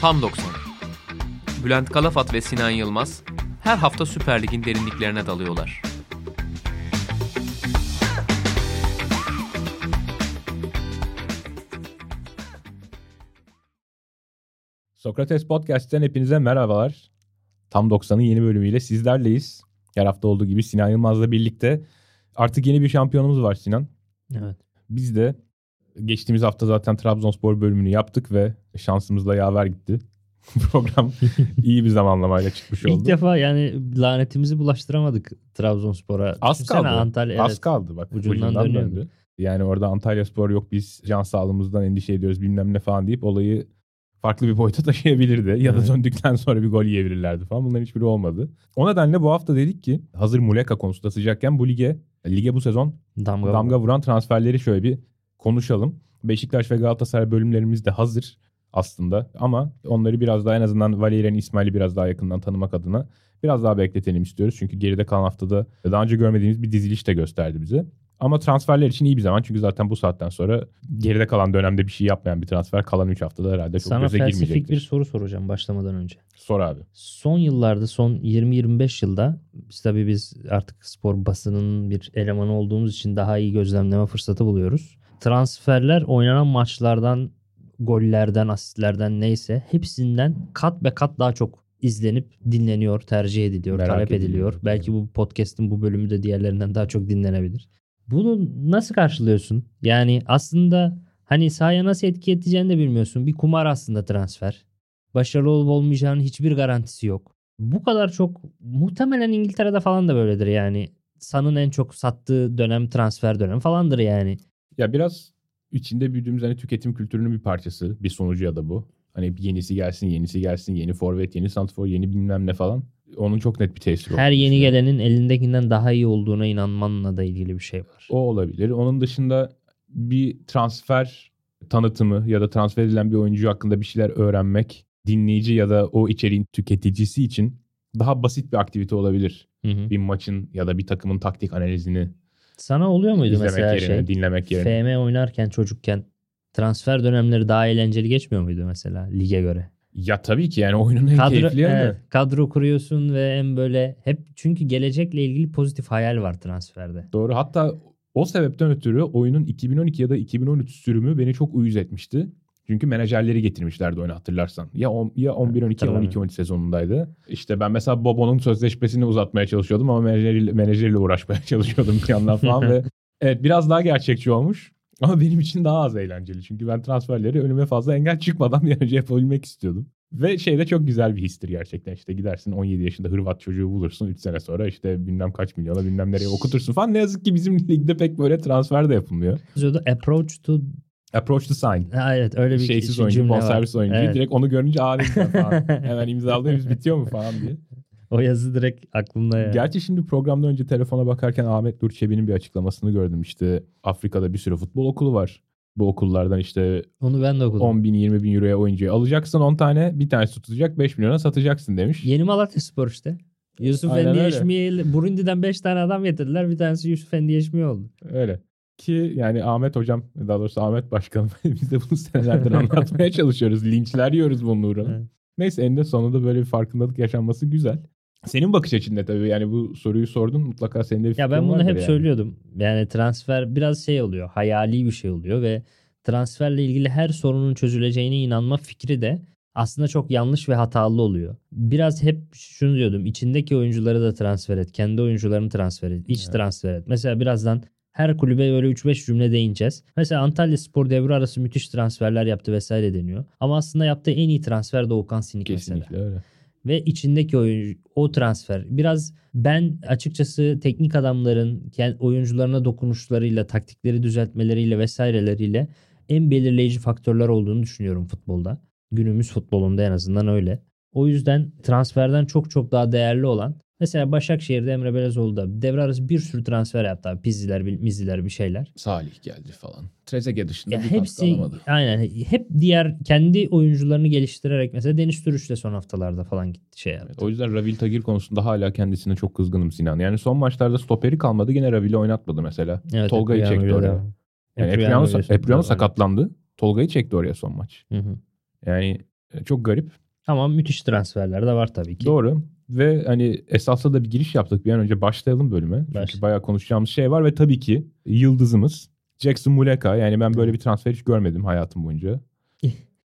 Tam 90. Bülent Kalafat ve Sinan Yılmaz her hafta Süper Lig'in derinliklerine dalıyorlar. Sokrates Podcast'ten hepinize merhabalar. Tam 90'ın yeni bölümüyle sizlerleyiz. Her hafta olduğu gibi Sinan Yılmaz'la birlikte. Artık yeni bir şampiyonumuz var Sinan. Evet. Biz de geçtiğimiz hafta zaten Trabzonspor bölümünü yaptık ve şansımızla yaver gitti. Program iyi bir zamanlamayla çıkmış oldu. İlk defa yani lanetimizi bulaştıramadık Trabzonspor'a. Az Düşünsene kaldı. Antalya, Az evet. kaldı bak. Ucundan Ucundan, dönüyordu. döndü. Yani orada Antalya Spor yok biz can sağlığımızdan endişe ediyoruz bilmem ne falan deyip olayı farklı bir boyuta taşıyabilirdi. Ya da döndükten sonra bir gol yiyebilirlerdi falan. Bunların hiçbiri olmadı. O nedenle bu hafta dedik ki hazır Muleka konusu da sıcakken bu lige lige bu sezon Damga, damga vuran transferleri şöyle bir konuşalım. Beşiktaş ve Galatasaray bölümlerimiz de hazır aslında ama onları biraz daha en azından Valerian İsmail'i biraz daha yakından tanımak adına biraz daha bekletelim istiyoruz. Çünkü geride kalan haftada daha önce görmediğimiz bir diziliş de gösterdi bize. Ama transferler için iyi bir zaman çünkü zaten bu saatten sonra geride kalan dönemde bir şey yapmayan bir transfer kalan 3 haftada herhalde çok Sana göze felsefik girmeyecektir. bir soru soracağım başlamadan önce. Sor abi. Son yıllarda son 20-25 yılda biz tabii biz artık spor basının bir elemanı olduğumuz için daha iyi gözlemleme fırsatı buluyoruz. Transferler oynanan maçlardan, gollerden, asistlerden neyse hepsinden kat be kat daha çok izlenip dinleniyor, tercih ediliyor, Merak talep ediliyor. ediliyor. Belki bu podcast'in bu bölümü de diğerlerinden daha çok dinlenebilir. Bunu nasıl karşılıyorsun? Yani aslında hani sahaya nasıl etki edeceğini de bilmiyorsun. Bir kumar aslında transfer. Başarılı olup olmayacağının hiçbir garantisi yok. Bu kadar çok muhtemelen İngiltere'de falan da böyledir yani. San'ın en çok sattığı dönem transfer dönemi falandır yani. Ya biraz içinde büyüdüğümüz hani tüketim kültürünün bir parçası. Bir sonucu ya da bu. Hani yenisi gelsin, yenisi gelsin, yeni forvet, yeni santrfor, yeni bilmem ne falan. Onun çok net bir tesiri Her yeni düşünüyorum. gelenin elindekinden daha iyi olduğuna inanmanla da ilgili bir şey var. O olabilir. Onun dışında bir transfer tanıtımı ya da transfer edilen bir oyuncu hakkında bir şeyler öğrenmek dinleyici ya da o içeriğin tüketicisi için daha basit bir aktivite olabilir. Hı hı. Bir maçın ya da bir takımın taktik analizini Sana oluyor muydu izlemek mesela yerine, şey? dinlemek yerine. FM oynarken çocukken transfer dönemleri daha eğlenceli geçmiyor muydu mesela lige göre? Ya tabii ki yani oyunun en Kadro, keyifli yanı. evet, kadro kuruyorsun ve en böyle hep çünkü gelecekle ilgili pozitif hayal var transferde. Doğru. Hatta o sebepten ötürü oyunun 2012 ya da 2013 sürümü beni çok uyuz etmişti. Çünkü menajerleri getirmişlerdi oyunu hatırlarsan. Ya on, ya 11 12 ya 12 13 sezonundaydı. İşte ben mesela Bobo'nun sözleşmesini uzatmaya çalışıyordum ama menajeriyle, menajeriyle uğraşmaya çalışıyordum bir yandan falan ve evet biraz daha gerçekçi olmuş. Ama benim için daha az eğlenceli. Çünkü ben transferleri önüme fazla engel çıkmadan bir önce yapabilmek istiyordum. Ve şey de çok güzel bir histir gerçekten. İşte gidersin 17 yaşında Hırvat çocuğu bulursun. 3 sene sonra işte bilmem kaç milyona bilmem nereye okutursun falan. Ne yazık ki bizim ligde pek böyle transfer de yapılmıyor. Approach to Approach to sign. ha, evet öyle bir Şeysiz cümle oyuncu, bonservis oyuncu. Evet. Direkt onu görünce aa ne falan. Hemen imzaladığımız bitiyor mu falan diye. O yazı direkt aklımda ya. Gerçi şimdi programdan önce telefona bakarken Ahmet Nur Çebi'nin bir açıklamasını gördüm. İşte Afrika'da bir sürü futbol okulu var. Bu okullardan işte Onu ben de okudum. 10 bin 20 bin euroya oyuncuyu alacaksın 10 tane bir tanesi tutacak 5 milyona satacaksın demiş. Yeni Malatya Spor işte. Yusuf Aynen Burundi'den 5 tane adam getirdiler. Bir tanesi Yusuf Endiyeşmi oldu. Öyle. Ki yani Ahmet hocam daha doğrusu Ahmet başkanım biz de bunu senelerdir anlatmaya çalışıyoruz. Linçler yiyoruz bunun uğruna. Evet. Neyse eninde sonunda böyle bir farkındalık yaşanması güzel. Senin bakış açın ne tabii yani bu soruyu sordun mutlaka senin de bir Ya ben bunu hep yani. söylüyordum. Yani transfer biraz şey oluyor. Hayali bir şey oluyor ve transferle ilgili her sorunun çözüleceğine inanma fikri de aslında çok yanlış ve hatalı oluyor. Biraz hep şunu diyordum. içindeki oyuncuları da transfer et. Kendi oyuncularını transfer et. iç Evet. transfer et. Mesela birazdan her kulübe böyle 3-5 cümle değineceğiz. Mesela Antalya Spor devre arası müthiş transferler yaptı vesaire deniyor. Ama aslında yaptığı en iyi transfer Doğukan Sinik mesela Kesinlikle öyle. Ve içindeki oyuncu o transfer biraz ben açıkçası teknik adamların oyuncularına dokunuşlarıyla, taktikleri düzeltmeleriyle vesaireleriyle en belirleyici faktörler olduğunu düşünüyorum futbolda. Günümüz futbolunda en azından öyle. O yüzden transferden çok çok daha değerli olan Mesela Başakşehir'de Emre Belezoğlu da devre arası bir sürü transfer yaptı abi. Pizziler, miziler bir şeyler. Salih geldi falan. Trezeguet dışında Ya bir hepsi alamadı. aynen hep diğer kendi oyuncularını geliştirerek mesela Deniz Türüç de son haftalarda falan gitti şey yaptı. Evet, o yüzden Ravil Tagir konusunda hala kendisine çok kızgınım Sinan. Yani son maçlarda stoperi kalmadı yine Ravil'i oynatmadı mesela. Evet, Tolga'yı çekti öyle oraya. Yani Epriano Epriano, sakatlandı. Tolga'yı çekti oraya son maç. Hı hı. Yani e, çok garip. Ama müthiş transferler de var tabii ki. Doğru. Ve hani esasla da bir giriş yaptık. Bir an önce başlayalım bölüme. Çünkü bayağı konuşacağımız şey var ve tabii ki yıldızımız Jackson Muleka. Yani ben böyle bir transfer hiç görmedim hayatım boyunca.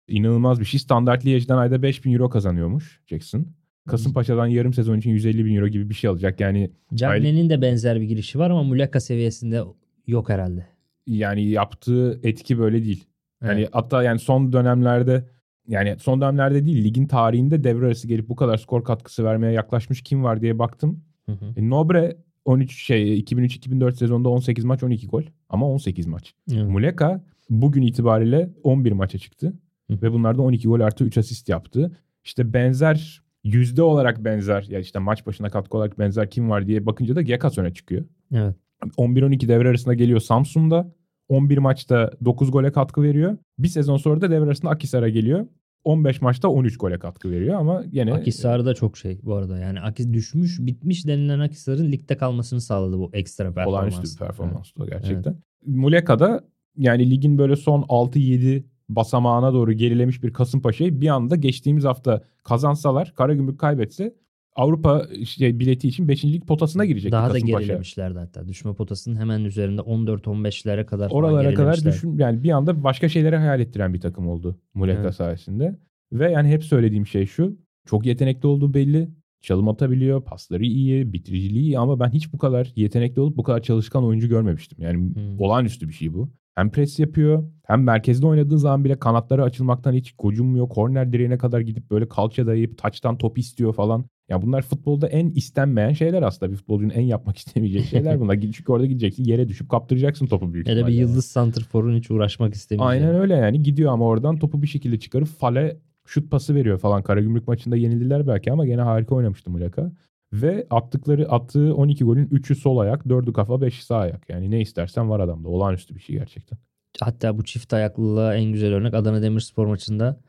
İnanılmaz bir şey. Standart Liège'den ayda 5000 euro kazanıyormuş Jackson. Kasımpaşa'dan yarım sezon için 150 bin euro gibi bir şey alacak. Yani Cagne'nin de benzer bir girişi var ama Muleka seviyesinde yok herhalde. yani yaptığı etki böyle değil. Hani Evet. hatta yani son dönemlerde yani son dönemlerde değil ligin tarihinde devre arası gelip bu kadar skor katkısı vermeye yaklaşmış kim var diye baktım. Hı hı. E, Nobre 13 şey 2003-2004 sezonda 18 maç 12 gol ama 18 maç. Evet. Muleka bugün itibariyle 11 maça çıktı Hı. ve bunlarda 12 gol artı 3 asist yaptı. İşte benzer yüzde olarak benzer ya işte maç başına katkı olarak benzer kim var diye bakınca da Gekas öne çıkıyor. Evet. 11-12 devre arasında geliyor Samsun'da. 11 maçta 9 gole katkı veriyor. Bir sezon sonra da devre arasında Akisar'a geliyor. 15 maçta 13 gole katkı veriyor ama gene Akisar da çok şey bu arada. Yani Akis düşmüş, bitmiş denilen Akisar'ın ligde kalmasını sağladı bu ekstra performans. olağanüstü bir performans o gerçekten. Muleka'da yani ligin böyle son 6-7 basamağına doğru gerilemiş bir Kasımpaşa'yı bir anda geçtiğimiz hafta kazansalar Karagümrük kaybetse Avrupa şey, bileti için 5. lig potasına girecekti Daha da gerilemişlerdi hatta. Düşme potasının hemen üzerinde 14-15'lere kadar Oralara kadar düşün yani bir anda başka şeylere hayal ettiren bir takım oldu Muleka Evet. sayesinde. Ve yani hep söylediğim şey şu. Çok yetenekli olduğu belli. Çalım atabiliyor, pasları iyi, bitiriciliği iyi ama ben hiç bu kadar yetenekli olup bu kadar çalışkan oyuncu görmemiştim. Yani Hmm. olağanüstü bir şey bu. Hem pres yapıyor hem merkezde oynadığı zaman bile kanatları açılmaktan hiç gocunmuyor. Korner direğine kadar gidip böyle kalça dayayıp taçtan top istiyor falan. Ya bunlar futbolda en istenmeyen şeyler aslında. Bir futbolcunun en yapmak istemeyeceği şeyler bunlar. Çünkü orada gideceksin yere düşüp kaptıracaksın topu büyük Ya da bir yıldız santrforun hiç uğraşmak istemeyeceği. Aynen öyle yani gidiyor ama oradan topu bir şekilde çıkarıp fale şut pası veriyor falan. Karagümrük maçında yenildiler belki ama gene harika oynamıştı Muleka. Ve attıkları attığı 12 golün 3'ü sol ayak, 4'ü kafa, 5'i sağ ayak. Yani ne istersen var adamda. Olağanüstü bir şey gerçekten. Hatta bu çift ayaklılığa en güzel örnek Adana Demirspor maçında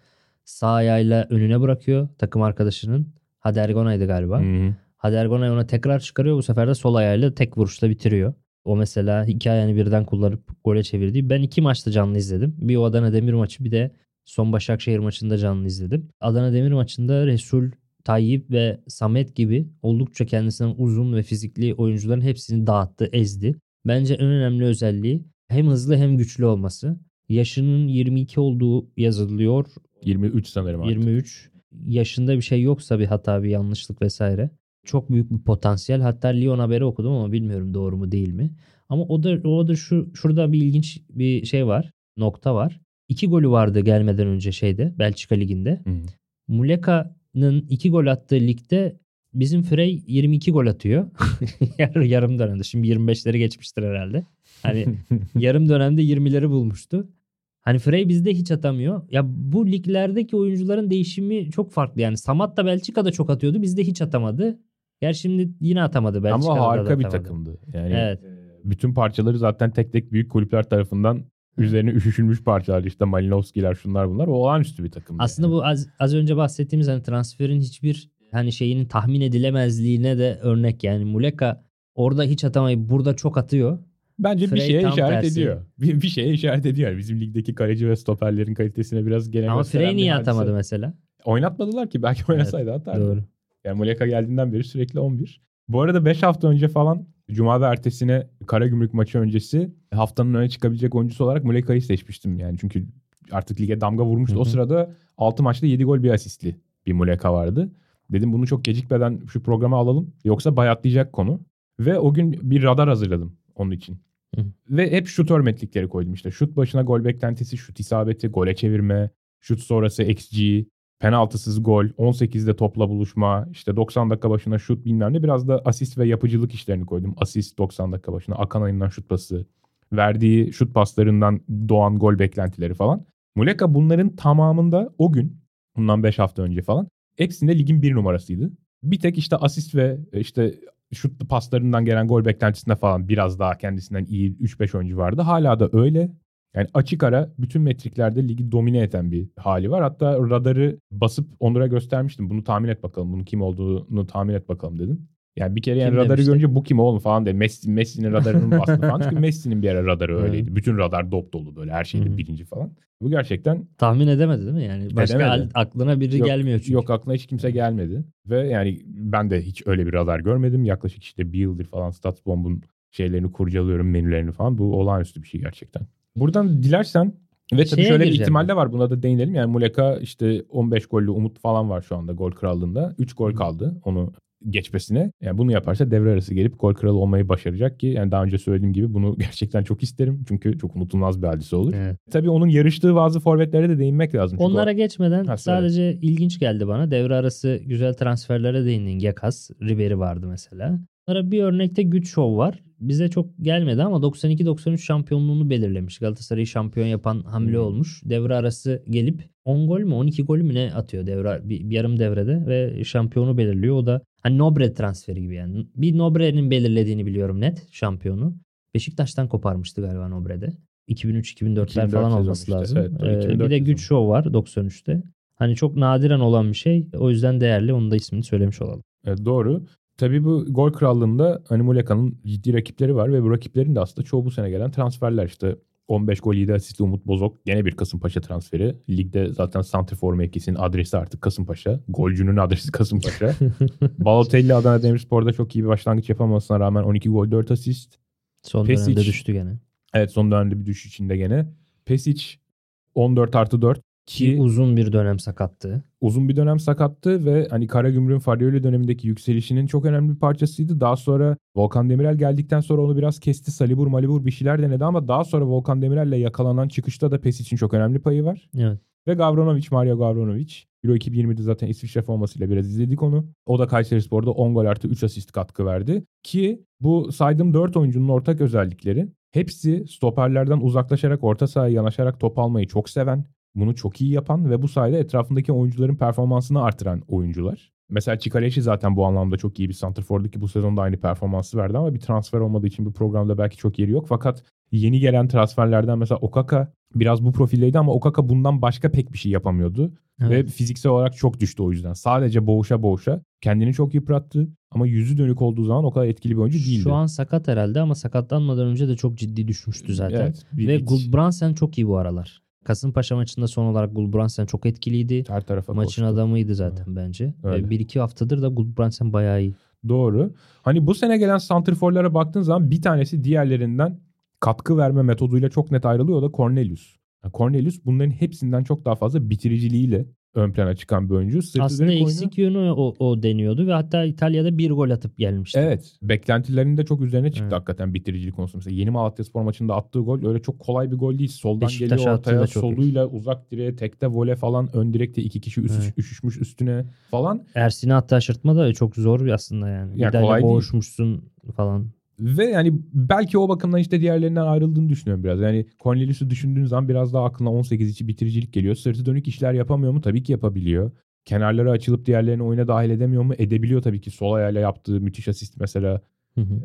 sağ ayağıyla önüne bırakıyor takım arkadaşının. Hadergona'ydı galiba. Hı-hı. Hadergonay ona tekrar çıkarıyor. Bu sefer de sol ayağıyla tek vuruşta bitiriyor. O mesela iki ayağını birden kullanıp gole çevirdi. Ben iki maçta canlı izledim. Bir o Adana Demir maçı bir de son Başakşehir maçında canlı izledim. Adana Demir maçında Resul, Tayyip ve Samet gibi oldukça kendisinden uzun ve fizikli oyuncuların hepsini dağıttı, ezdi. Bence en önemli özelliği hem hızlı hem güçlü olması. Yaşının 22 olduğu yazılıyor. 23 sanırım artık. 23 yaşında bir şey yoksa bir hata bir yanlışlık vesaire çok büyük bir potansiyel. Hatta Lyon haberi okudum ama bilmiyorum doğru mu değil mi. Ama o da o da şu şurada bir ilginç bir şey var. Nokta var. İki golü vardı gelmeden önce şeyde Belçika liginde. Hı. Muleka'nın iki gol attığı ligde bizim Frey 22 gol atıyor. Yar- yarım dönemde. Şimdi 25'leri geçmiştir herhalde. Hani yarım dönemde 20'leri bulmuştu. Hani Frey bizde hiç atamıyor. Ya bu liglerdeki oyuncuların değişimi çok farklı. Yani Samat da Belçika'da çok atıyordu. Bizde hiç atamadı. Gerçi şimdi yine atamadı Belçika'da Ama harika bir takımdı. Yani Evet. bütün parçaları zaten tek tek büyük kulüpler tarafından üzerine üşüşülmüş parçalar. İşte Malinovskiler şunlar bunlar. O olağanüstü bir takımdı. Aslında bu az, az önce bahsettiğimiz hani transferin hiçbir hani şeyinin tahmin edilemezliğine de örnek yani Muleka orada hiç atamayıp burada çok atıyor. Bence bir şeye işaret tersi. ediyor. Bir, bir şeye işaret ediyor. Bizim ligdeki kaleci ve stoperlerin kalitesine biraz gene Ama Frey niye hadise. atamadı mesela? Oynatmadılar ki. Belki oynasaydı atardı. Doğru. Yani Muleka geldiğinden beri sürekli 11. Bu arada 5 hafta önce falan Cuma ve ertesine Karagümrük maçı öncesi haftanın öne çıkabilecek oyuncusu olarak Muleka'yı seçmiştim. Yani çünkü artık lige damga vurmuştu. Hı O hı. sırada 6 maçta 7 gol bir asistli bir Muleka vardı. Dedim bunu çok gecikmeden şu programa alalım. Yoksa bayatlayacak konu. Ve o gün bir radar hazırladım onun için. Hı. Ve hep şutör metlikleri koydum işte. Şut başına gol beklentisi, şut isabeti, gole çevirme, şut sonrası XG, penaltısız gol, 18'de topla buluşma, işte 90 dakika başına şut bilmem ne. Biraz da asist ve yapıcılık işlerini koydum. Asist 90 dakika başına, akan ayından şut pası, verdiği şut paslarından doğan gol beklentileri falan. Muleka bunların tamamında o gün, bundan 5 hafta önce falan, hepsinde ligin bir numarasıydı. Bir tek işte asist ve işte şut paslarından gelen gol beklentisinde falan biraz daha kendisinden iyi 3-5 oyuncu vardı. Hala da öyle. Yani açık ara bütün metriklerde ligi domine eden bir hali var. Hatta radarı basıp Onur'a göstermiştim. Bunu tahmin et bakalım. Bunun kim olduğunu tahmin et bakalım dedim. Yani bir kere yani Kim radarı demişti? görünce bu kim oğlum falan dedi. Messi, Messi'nin radarının bastı falan. Çünkü Messi'nin bir ara radarı öyleydi. Bütün radar dop dolu böyle her şeyde birinci falan. Bu gerçekten Tahmin edemedi değil mi? Yani başka Edemedi. aklına biri Yok, gelmiyor çünkü. Yok aklına hiç kimse gelmedi. Ve yani ben de hiç öyle bir radar görmedim. Yaklaşık işte bir yıldır falan StatsBomb'un şeylerini kurcalıyorum, menülerini falan. Bu olağanüstü bir şey gerçekten. Buradan dilersen ve tabii Şeye şöyle bir ihtimal de var. Buna da değinelim. Yani Muleka işte 15 gollü Umut falan var şu anda gol krallığında. 3 gol kaldı onu geçmesine. Yani bunu yaparsa devre arası gelip gol kralı olmayı başaracak ki yani daha önce söylediğim gibi bunu gerçekten çok isterim. Çünkü çok unutulmaz bir hadise olur. Evet. Tabii onun yarıştığı bazı forvetlere de değinmek lazım. Çünkü o- Onlara geçmeden Ha, sadece ilginç geldi bana. Devre arası güzel transferlere değindin. Gekas, Ribery vardı mesela. Onlara bir örnekte güç şov var. Bize çok gelmedi ama 92-93 şampiyonluğunu belirlemiş. Galatasaray'ı şampiyon yapan hamle Hmm. olmuş. Devre arası gelip 10 gol mü 12 gol mü ne atıyor devre bir, bir yarım devrede ve şampiyonu belirliyor. O da hani Nobre transferi gibi yani. Bir Nobre'nin belirlediğini biliyorum net şampiyonu. Beşiktaş'tan koparmıştı galiba Nobre'de. 2003-2004'ler 2004 falan olması işte. lazım. Evet, Ee, 2004 bir de güç şov var 93'te. Hani çok nadiren olan bir şey. O yüzden değerli. Onun da ismini söylemiş olalım. Evet, doğru. Tabii bu gol krallığında hani Muleka'nın ciddi rakipleri var ve bu rakiplerin de aslında çoğu bu sene gelen transferler. İşte 15 gol 7 asistli Umut Bozok gene bir Kasımpaşa transferi. Ligde zaten santrifor mevkisinin adresi artık Kasımpaşa. Golcünün adresi Kasımpaşa. Balotelli Adana Demirspor'da çok iyi bir başlangıç yapamasına rağmen 12 gol 4 asist. Son Pesic. dönemde düştü gene. Evet son dönemde bir düşüş içinde gene. Pesic 14 artı 4 Ki uzun bir dönem sakattı. uzun bir dönem sakattı ve hani Karagümrük'ün Faryoli dönemindeki yükselişinin çok önemli bir parçasıydı. Daha sonra Volkan Demirel geldikten sonra onu biraz kesti. Salibur malibur bir şeyler denedi ama daha sonra Volkan Demirel'le yakalanan çıkışta da PES için çok önemli payı var. Evet. Ve Gavranovic, Mario Gavranovic. Euro 2020'de zaten İsviçre formasıyla biraz izledik onu. O da Kayserispor'da 10 gol artı 3 asist katkı verdi. Ki bu saydığım 4 oyuncunun ortak özellikleri hepsi stoperlerden uzaklaşarak orta sahaya yanaşarak top almayı çok seven, bunu çok iyi yapan ve bu sayede etrafındaki oyuncuların performansını artıran oyuncular. Mesela Çikaleşi zaten bu anlamda çok iyi bir santrfordu ki bu sezonda aynı performansı verdi ama bir transfer olmadığı için bu programda belki çok yeri yok. Fakat yeni gelen transferlerden mesela Okaka biraz bu profildeydi ama Okaka bundan başka pek bir şey yapamıyordu. Evet. Ve fiziksel olarak çok düştü o yüzden. Sadece boğuşa boğuşa kendini çok yıprattı. Ama yüzü dönük olduğu zaman o kadar etkili bir oyuncu değildi. Şu an sakat herhalde ama sakatlanmadan önce de çok ciddi düşmüştü zaten. Evet, bir Ve it. Gulbrandsen çok iyi bu aralar. Kasımpaşa maçında son olarak Gulbrandsen çok etkiliydi. her tarafa Maçın koştu. adamıydı zaten bence. Öyle. Ve bir iki haftadır da Gulbrandsen bayağı iyi. Doğru. Hani bu sene gelen santrforlara baktığın zaman bir tanesi diğerlerinden katkı verme metoduyla çok net ayrılıyor. O da Cornelius. Yani Cornelius bunların hepsinden çok daha fazla bitiriciliğiyle ön plana çıkan bir oyuncu. Sırtı Aslında oyunu- eksik yönü o, o deniyordu ve hatta İtalya'da bir gol atıp gelmişti. Evet. Beklentilerinin de çok üzerine çıktı Evet. hakikaten bitiricilik konusunda. Mesela yeni Malatya Spor maçında attığı gol öyle çok kolay bir gol değil. Soldan Beşiktaş'a geliyor ortaya çok iyi. soluyla uzak direğe tekte vole falan ön direkte iki kişi üst, Evet. üşüşmüş üstüne falan. Ersin'i hatta aşırtma da çok zor aslında yani. Ya Vidal'le kolay değil. boğuşmuşsun falan. Ve yani belki o bakımdan işte diğerlerinden ayrıldığını düşünüyorum biraz. Yani Cornelius'u düşündüğün zaman biraz daha aklına 18 içi bitiricilik geliyor. Sırtı dönük işler yapamıyor mu? Tabii ki yapabiliyor. Kenarları açılıp diğerlerini oyuna dahil edemiyor mu? Edebiliyor tabii ki. Sol ayağıyla yaptığı müthiş asist mesela. Hı hı.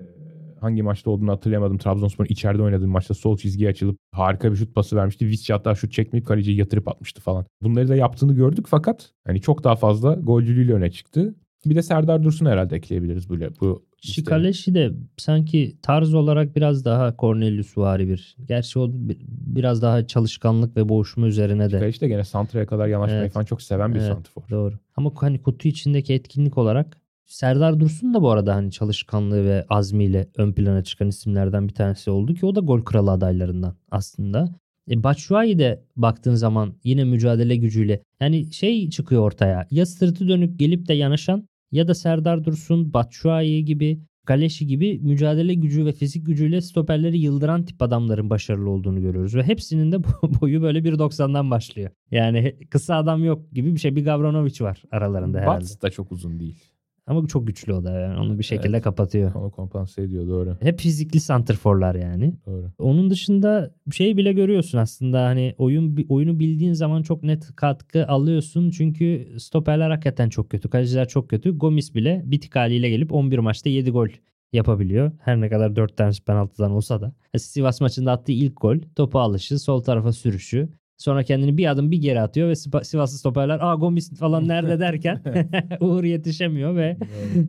Hangi maçta olduğunu hatırlayamadım. Trabzonspor'un içeride oynadığı maçta sol çizgiye açılıp harika bir şut pası vermişti. Visca hatta şut çekmeyip kaleciyi yatırıp atmıştı falan. Bunları da yaptığını gördük fakat hani çok daha fazla golcülüğüyle öne çıktı. Bir de Serdar Dursun herhalde ekleyebiliriz böyle bu Şikaleşi de sanki tarz olarak biraz daha Cornelius vari bir. Gerçi o bir- biraz daha çalışkanlık ve boğuşma üzerine de. Kaleci de gene santraya kadar yanaşmayı Evet. falan çok seven bir Evet. santrfor. Doğru. Ama hani kutu içindeki etkinlik olarak Serdar Dursun da bu arada hani çalışkanlığı ve azmiyle ön plana çıkan isimlerden bir tanesi oldu ki o da gol kralı adaylarından aslında. E Batshuayi de baktığın zaman yine mücadele gücüyle yani şey çıkıyor ortaya. Ya sırtı dönük gelip de yanaşan ya da Serdar Dursun, Batshuayi gibi Galeşi gibi mücadele gücü ve fizik gücüyle stoperleri yıldıran tip adamların başarılı olduğunu görüyoruz. Ve hepsinin de boyu böyle 1.90'dan başlıyor. Yani kısa adam yok gibi bir şey. Bir Gavranovic var aralarında herhalde. Bats da çok uzun değil. Ama çok güçlü o da yani. Onu bir şekilde Evet. kapatıyor. Onu kompanse ediyor doğru. Hep fizikli santrforlar yani. Doğru. Onun dışında şey bile görüyorsun aslında hani oyun oyunu bildiğin zaman çok net katkı alıyorsun. Çünkü stoperler hakikaten çok kötü. Kaleciler çok kötü. Gomis bile bitik haliyle gelip 11 maçta 7 gol yapabiliyor. Her ne kadar 4 tane penaltıdan olsa da. Sivas maçında attığı ilk gol topu alışı, sol tarafa sürüşü. Sonra kendini bir adım bir geri atıyor ve Sivaslı stoperler aa Gomis falan nerede derken Uğur yetişemiyor ve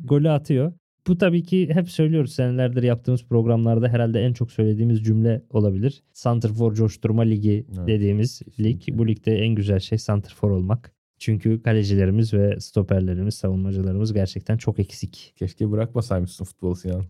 golü atıyor. Bu tabii ki hep söylüyoruz senelerdir yaptığımız programlarda herhalde en çok söylediğimiz cümle olabilir. Santrfor Coşturma Ligi Evet, dediğimiz lig. kesinlikle. Bu ligde en güzel şey santrfor olmak. Çünkü kalecilerimiz ve stoperlerimiz, savunmacılarımız gerçekten çok eksik. Keşke bırakmasaymışsın futbolu Sinan.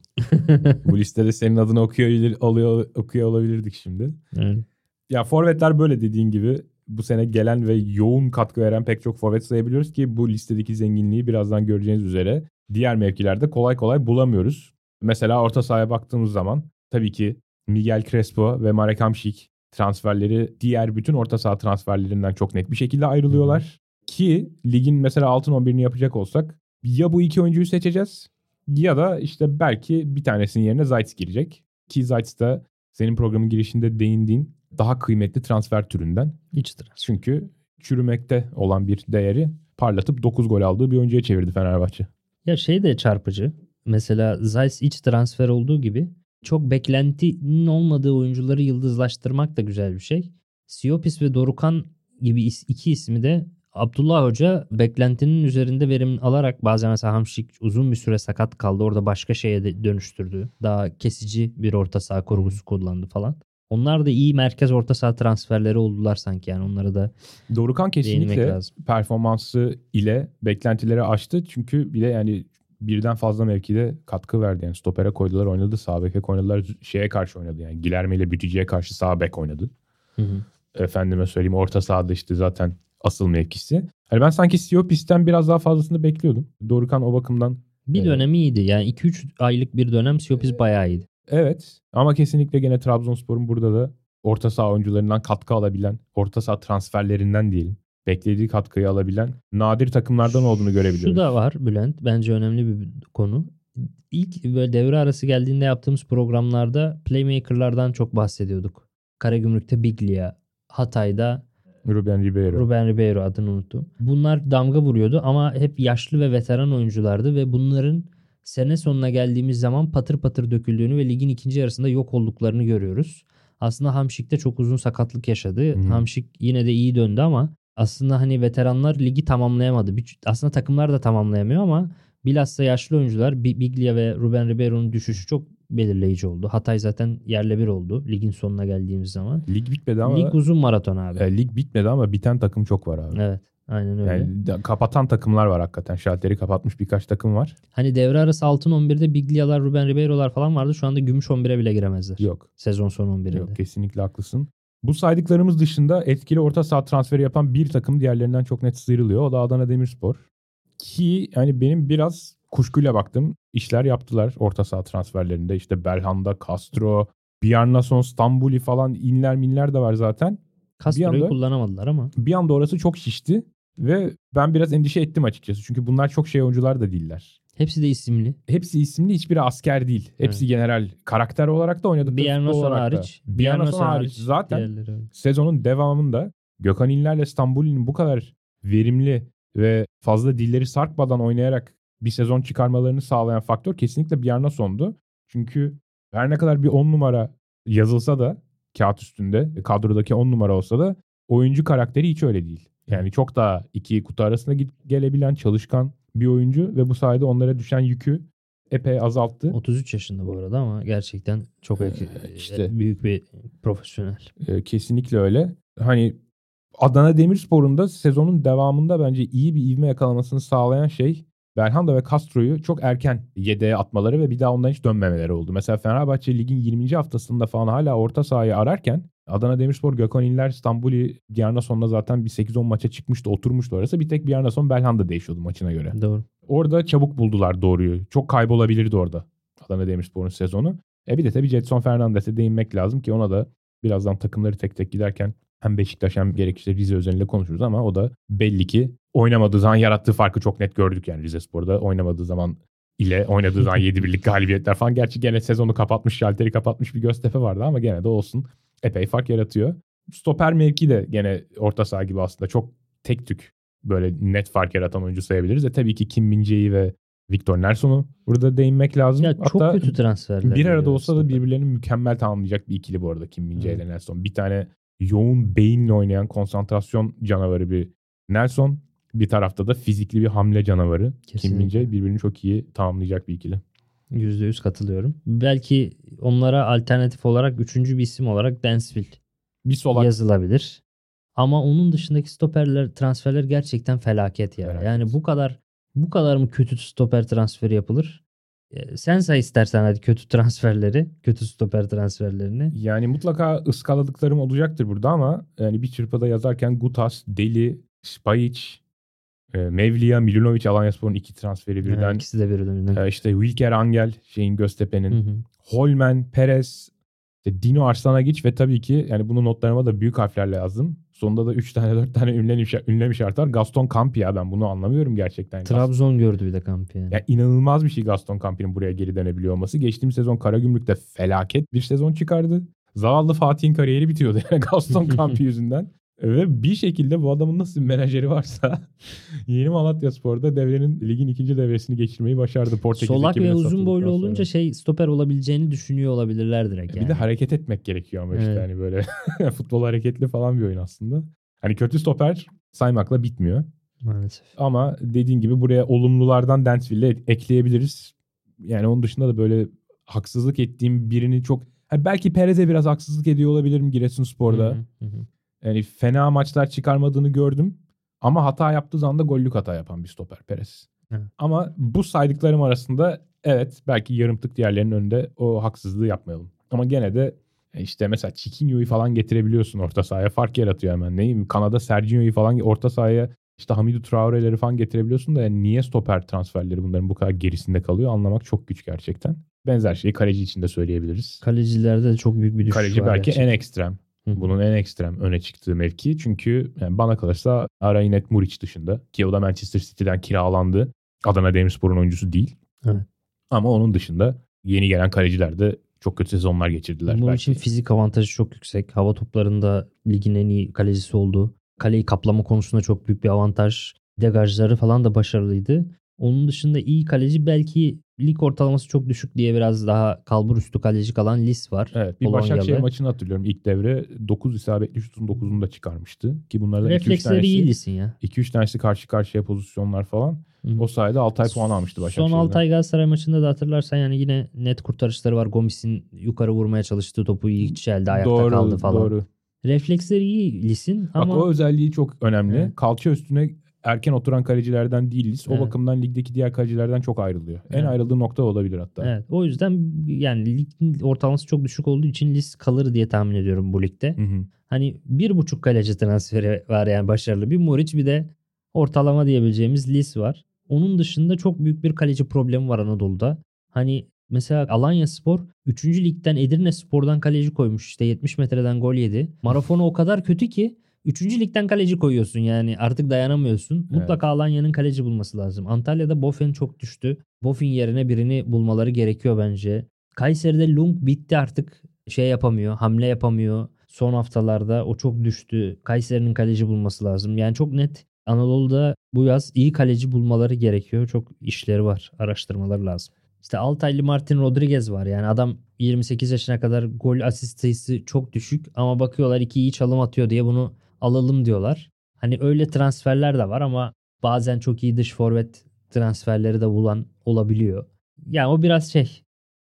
Bu listede senin adını okuyor, oluyor, okuyor olabilirdik şimdi. Yani Ya forvetler böyle dediğin gibi bu sene gelen ve yoğun katkı veren pek çok forvet sayabiliyoruz ki bu listedeki zenginliği birazdan göreceğiniz üzere diğer mevkilerde kolay kolay bulamıyoruz. Mesela orta sahaya baktığımız zaman tabii ki Miguel Crespo ve Marek Hamšík transferleri diğer bütün orta saha transferlerinden çok net bir şekilde ayrılıyorlar. Ki ligin mesela altın 11'ini yapacak olsak ya bu iki oyuncuyu seçeceğiz ya da işte belki bir tanesinin yerine Zayt girecek. Ki Zayt da senin programın girişinde değindiğin daha kıymetli transfer türünden. hiç transfer. Çünkü çürümekte olan bir değeri parlatıp 9 gol aldığı bir oyuncuya çevirdi Fenerbahçe. Ya şey de çarpıcı. Mesela Zeiss iç transfer olduğu gibi çok beklentinin olmadığı oyuncuları yıldızlaştırmak da güzel bir şey. Siopis ve Dorukan gibi iki ismi de Abdullah Hoca beklentinin üzerinde verim alarak bazen mesela Hamşik uzun bir süre sakat kaldı. Orada başka şeye de dönüştürdü. Daha kesici bir orta saha kurgusu kullandı falan. Onlar da iyi merkez orta saha transferleri oldular sanki yani onları da Dorukan kesinlikle lazım. performansı ile beklentileri aştı. Çünkü bir de yani birden fazla mevkide katkı verdi. Yani stopere koydular oynadı, sağ beke oynadılar, şeye karşı oynadı. Yani Gilerme ile Bütücü'ye karşı sağ bek oynadı. Hı hı. Efendime söyleyeyim orta sahada işte zaten asıl mevkisi. Hani ben sanki Siopis'ten biraz daha fazlasını bekliyordum. Dorukan o bakımdan Bir Evet. dönemi iyiydi. Yani 2-3 aylık bir dönem Siopis bayağı iyiydi. Evet ama kesinlikle gene Trabzonspor'un burada da orta saha oyuncularından katkı alabilen, orta saha transferlerinden diyelim. Beklediği katkıyı alabilen nadir takımlardan olduğunu görebiliyoruz. Şu da var Bülent. Bence önemli bir konu. İlk böyle devre arası geldiğinde yaptığımız programlarda playmaker'lardan çok bahsediyorduk. Karagümrük'te Biglia, Hatay'da Ruben Ribeiro. Ruben Ribeiro adını unuttum. Bunlar damga vuruyordu ama hep yaşlı ve veteran oyunculardı ve bunların sene sonuna geldiğimiz zaman patır patır döküldüğünü ve ligin ikinci yarısında yok olduklarını görüyoruz. Aslında Hamşik de çok uzun sakatlık yaşadı. Hı. Hamşik yine de iyi döndü ama aslında hani veteranlar ligi tamamlayamadı. Aslında takımlar da tamamlayamıyor ama bilhassa yaşlı oyuncular Bi- Biglia ve Ruben Ribeiro'nun düşüşü çok belirleyici oldu. Hatay zaten yerle bir oldu ligin sonuna geldiğimiz zaman. Lig bitmedi ama Lig uzun maraton abi. e, lig bitmedi ama biten takım çok var abi. Evet. Aynen öyle. Yani kapatan takımlar var hakikaten. Şalteri kapatmış birkaç takım var. Hani devre arası altın 11'de Biglia'lar, Ruben Ribeiro'lar falan vardı. Şu anda gümüş 11'e bile giremezler. Yok. Sezon sonu 11'inde. Yok kesinlikle haklısın. Bu saydıklarımız dışında etkili orta saha transferi yapan bir takım diğerlerinden çok net sıyrılıyor. O da Adana Demirspor. Ki hani benim biraz kuşkuyla baktım. İşler yaptılar orta saha transferlerinde. İşte Belhanda, Castro, Bjarnason, Stambuli falan inler minler de var zaten. Castro'yu anda- kullanamadılar ama. Bir anda orası çok şişti. Ve ben biraz endişe ettim açıkçası. Çünkü bunlar çok şey oyuncular da değiller. Hepsi de isimli. Hepsi isimli hiçbiri asker değil. Hepsi general. Karakter olarak da olarak da. hariç. Bjarnason hariç. Zaten diğerleri sezonun devamında Gökhan İnler'le Stambuli'nin bu kadar verimli ve fazla dilleri sarkmadan oynayarak bir sezon çıkarmalarını sağlayan faktör kesinlikle Bjarnason'du. Çünkü her ne kadar bir 10 numara yazılsa da kağıt üstünde kadrodaki 10 numara olsa da oyuncu karakteri hiç öyle değil. Yani çok daha iki kutu arasında gelebilen çalışkan bir oyuncu ve bu sayede onlara düşen yükü epey azalttı. 33 yaşında bu arada ama gerçekten çok Ee, işte. büyük bir profesyonel. Ee, kesinlikle öyle. Hani Adana Demirspor'un da sezonun devamında bence iyi bir ivme yakalamasını sağlayan şey Belhanda ve Castro'yu çok erken yedeğe atmaları ve bir daha ondan hiç dönmemeleri oldu. Mesela Fenerbahçe ligin 20. haftasında falan hala orta sahayı ararken Adana Demirspor, Gökhan İnler, Stambuli, Bjarnason'la zaten bir 8-10 maça çıkmıştı, oturmuştu orası. Bir tek Bjarnason Belhanda değişiyordu maçına göre. Doğru. Orada çabuk buldular doğruyu. Çok kaybolabilirdi orada Adana Demirspor'un sezonu. E bir de tabii Jetson Fernandes'e değinmek lazım ki ona da birazdan takımları tek tek giderken hem Beşiktaş hem gerekirse Rize özelinde konuşuruz ama o da belli ki oynamadığı zaman yarattığı farkı çok net gördük yani Rize Spor'da. Oynamadığı zaman ile oynadığı zaman 7 birlik galibiyetler falan. Gerçi gene sezonu kapatmış, şalteri kapatmış bir Göztepe vardı ama gene de olsun. Epey fark yaratıyor. Stoper mevki de gene orta saha gibi aslında çok tek tük böyle net fark yaratan oyuncu sayabiliriz. E tabii ki Kim Mince'yi ve Victor Nelson'u burada değinmek lazım. Ya çok Hatta kötü transferler. bir arada olsa da birbirlerini mükemmel tamamlayacak bir ikili bu arada Kim Mince ile Nelson. Bir tane yoğun beyinle oynayan konsantrasyon canavarı bir Nelson. Bir tarafta da fizikli bir hamle canavarı. Kim Kesinlikle. Mince birbirini çok iyi tamamlayacak bir ikili. %100 katılıyorum. Belki onlara alternatif olarak üçüncü bir isim olarak Dansville Bir solak yazılabilir. Ama onun dışındaki stoperler transferler gerçekten felaket ya. Felaket. Yani bu kadar bu kadar mı kötü stoper transferi yapılır? Ee, Sen say istersen hadi kötü transferleri, kötü stoper transferlerini. Yani mutlaka ıskaladıklarım olacaktır burada ama yani bir çırpıda yazarken Gutas, Deli, Spajic, e, Mevlia, Milinovic, Alanyaspor'un iki transferi birden. Yani ikisi de birbirinden. E, işte Wilker Angel, şeyin Göztepe'nin. Hı hı. Holmen, Perez, işte Dino Arslanagich ve tabii ki yani bunu notlarıma da büyük harflerle yazdım. Sonunda da 3 tane 4 tane ünlem, ünlem işareti var. Gaston Campi ya ben bunu anlamıyorum gerçekten. Trabzon gördü bir de kamp yani. Ya inanılmaz bir şey Gaston Campi'nin buraya geri dönebiliyor olması. Geçtiğimiz sezon Karagümrük'te felaket bir sezon çıkardı. Zavallı Fatih'in kariyeri bitiyordu yani Gaston Campi yüzünden. Ve bir şekilde bu adamın nasıl bir menajeri varsa Yeni Malatya Spor'da devrenin ligin ikinci devresini geçirmeyi başardı. Portekiz Solak ve uzun boylu sonra. olunca şey stoper olabileceğini düşünüyor olabilirler direkt Bir yani. de hareket etmek gerekiyor ama işte Evet. hani böyle futbol hareketli falan bir oyun aslında. Hani kötü stoper saymakla bitmiyor. Maalesef. Ama dediğin gibi buraya olumlulardan Dansville'i ekleyebiliriz. Yani onun dışında da böyle haksızlık ettiğim birini çok... Ha belki Perez'e biraz haksızlık ediyor olabilirim Giresunspor'da. Hı, hı hı. Yani fena maçlar çıkarmadığını gördüm. Ama hata yaptığı zaman da gollük hata yapan bir stoper Perez. Evet. Ama bu saydıklarım arasında evet belki yarım tık diğerlerinin önünde o haksızlığı yapmayalım. Ama gene de e, işte mesela Chiquinho'yu falan getirebiliyorsun orta sahaya. Fark yaratıyor hemen. Neyim? Kanada Sergio'yu falan orta sahaya işte Hamidou Traore'leri falan getirebiliyorsun da yani niye stoper transferleri bunların bu kadar gerisinde kalıyor anlamak çok güç gerçekten. Benzer şeyi kaleci için de söyleyebiliriz. Kalecilerde de çok büyük bir düşüş Kaleci var. belki gerçekten. en ekstrem. Hı. Bunun en ekstrem öne çıktığı mevki. Çünkü yani bana kalırsa Arainet Muriç dışında ki o da Manchester City'den kiralandı. Adana Demirspor'un oyuncusu değil. Evet. Ama onun dışında yeni gelen kaleciler de çok kötü sezonlar geçirdiler. Bunun belki. için fizik avantajı çok yüksek. Hava toplarında ligin en iyi kalecisi oldu. Kaleyi kaplama konusunda çok büyük bir avantaj. Degajları falan da başarılıydı. Onun dışında iyi kaleci belki lig ortalaması çok düşük diye biraz daha kalbur üstü kaleci kalan Lis var. Evet bir Polonyalı. Başakşehir maçını hatırlıyorum. İlk devre 9 isabetli şutun 9'unu da çıkarmıştı. Ki bunlardan 2-3 Refleksleri iyi tanesi, Lis'in ya. 2-3 tanesi karşı karşıya pozisyonlar falan. Hı. O sayede Altay puan almıştı Başakşehir'den. Son Altay Galatasaray maçında da hatırlarsan yani yine net kurtarışları var. Gomis'in yukarı vurmaya çalıştığı topu iyi çeldi ayakta doğru, kaldı falan. Doğru. Refleksleri iyi Lis'in ama Bak o özelliği çok önemli. Evet. Kalça üstüne erken oturan kalecilerden değiliz. O Evet. bakımdan ligdeki diğer kalecilerden çok ayrılıyor. En Evet. ayrıldığı nokta olabilir hatta. Evet, o yüzden yani ligin ortalaması çok düşük olduğu için Lis kalır diye tahmin ediyorum bu ligde. Hı hı. Hani bir buçuk kaleci transferi var yani başarılı. Bir Muriç bir de ortalama diyebileceğimiz Lis var. Onun dışında çok büyük bir kaleci problemi var Anadolu'da. Hani mesela Alanya Spor 3. ligden Edirne Spor'dan kaleci koymuş. İşte 70 metreden gol yedi. Marafonu o kadar kötü ki 3. ligden kaleci koyuyorsun yani artık dayanamıyorsun. Evet. Mutlaka Alanya'nın kaleci bulması lazım. Antalya'da Bofen çok düştü. Bofen yerine birini bulmaları gerekiyor bence. Kayseri'de Lung bitti artık şey yapamıyor, hamle yapamıyor. Son haftalarda o çok düştü. Kayseri'nin kaleci bulması lazım. Yani çok net Anadolu'da bu yaz iyi kaleci bulmaları gerekiyor. Çok işleri var. Araştırmaları lazım. İşte Altaylı Martin Rodriguez var. Yani adam 28 yaşına kadar gol asist sayısı çok düşük ama bakıyorlar iki iyi çalım atıyor diye bunu alalım diyorlar. Hani öyle transferler de var ama bazen çok iyi dış forvet transferleri de bulan olabiliyor. Yani o biraz şey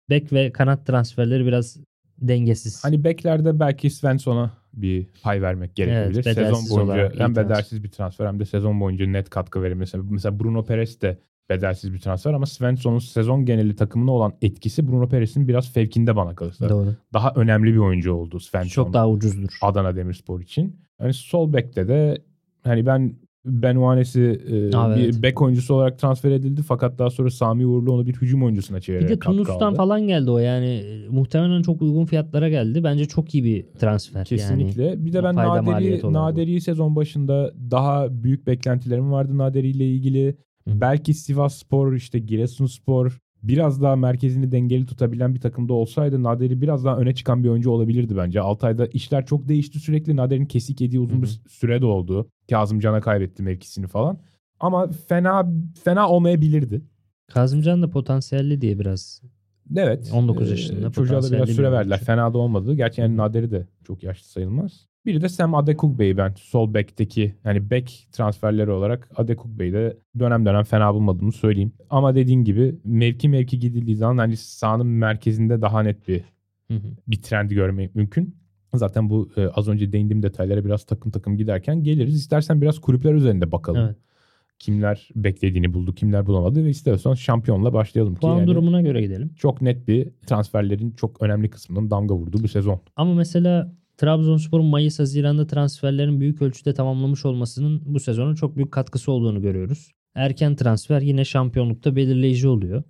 bek ve kanat transferleri biraz dengesiz. Hani beklerde belki Svensson'a bir pay vermek gerekebilir. Evet, sezon boyunca hem transfer. bedelsiz bir transfer hem de sezon boyunca net katkı verilmesi. Mesela Bruno Perez de bedelsiz bir transfer ama Svensson'un sezon geneli takımına olan etkisi Bruno Perez'in biraz fevkinde bana kalırsa. Doğru. Daha önemli bir oyuncu oldu Svensson. Çok daha ucuzdur. Adana Demirspor için. Hani sol bekte de hani ben Benuanesi e, Aa, evet. bir bek oyuncusu olarak transfer edildi fakat daha sonra Sami Uğurlu onu bir hücum oyuncusuna Bir çevirerek de katkı Tunus'tan falan geldi o yani e, muhtemelen çok uygun fiyatlara geldi. Bence çok iyi bir transfer. Kesinlikle. Yani. bir de ben fayda Naderi. Naderi'yi sezon başında daha büyük beklentilerim vardı Naderi ile ilgili. Belki Sivas Spor, işte Giresunspor biraz daha merkezini dengeli tutabilen bir takımda olsaydı Naderi biraz daha öne çıkan bir oyuncu olabilirdi bence. Altay'da işler çok değişti sürekli. Naderi'nin kesik yediği uzun bir süre de oldu. Kazımcan'a kaybetti mevkisini falan. Ama fena fena olmayabilirdi. Kazımcan da potansiyelli diye biraz. Evet. 19 Ee, yaşında Çocuğa da biraz süre verdiler. Fena da olmadı. Gerçi yani Naderi de çok yaşlı sayılmaz. Biri de Sam Adekugbe'yi ben sol bek'teki yani bek transferleri olarak Adekugbe'yi de dönem dönem fena bulmadığımı söyleyeyim. Ama dediğin gibi mevki mevki gidildiği zaman hani sahanın merkezinde daha net bir Hı hı. bir trend görmek mümkün. Zaten bu e, az önce değindiğim detaylara biraz takım takım giderken geliriz. İstersen biraz kulüpler üzerinde bakalım. Evet. Kimler beklediğini buldu, kimler bulamadı ve istersen şampiyonla başlayalım. ki Puan yani durumuna göre gidelim. çok net bir transferlerin çok önemli kısmının damga vurduğu bir sezon. Ama mesela Trabzonspor'un Mayıs Haziran'da transferlerin büyük ölçüde tamamlamış olmasının bu sezonun çok büyük katkısı olduğunu görüyoruz. Erken transfer yine şampiyonlukta belirleyici oluyor.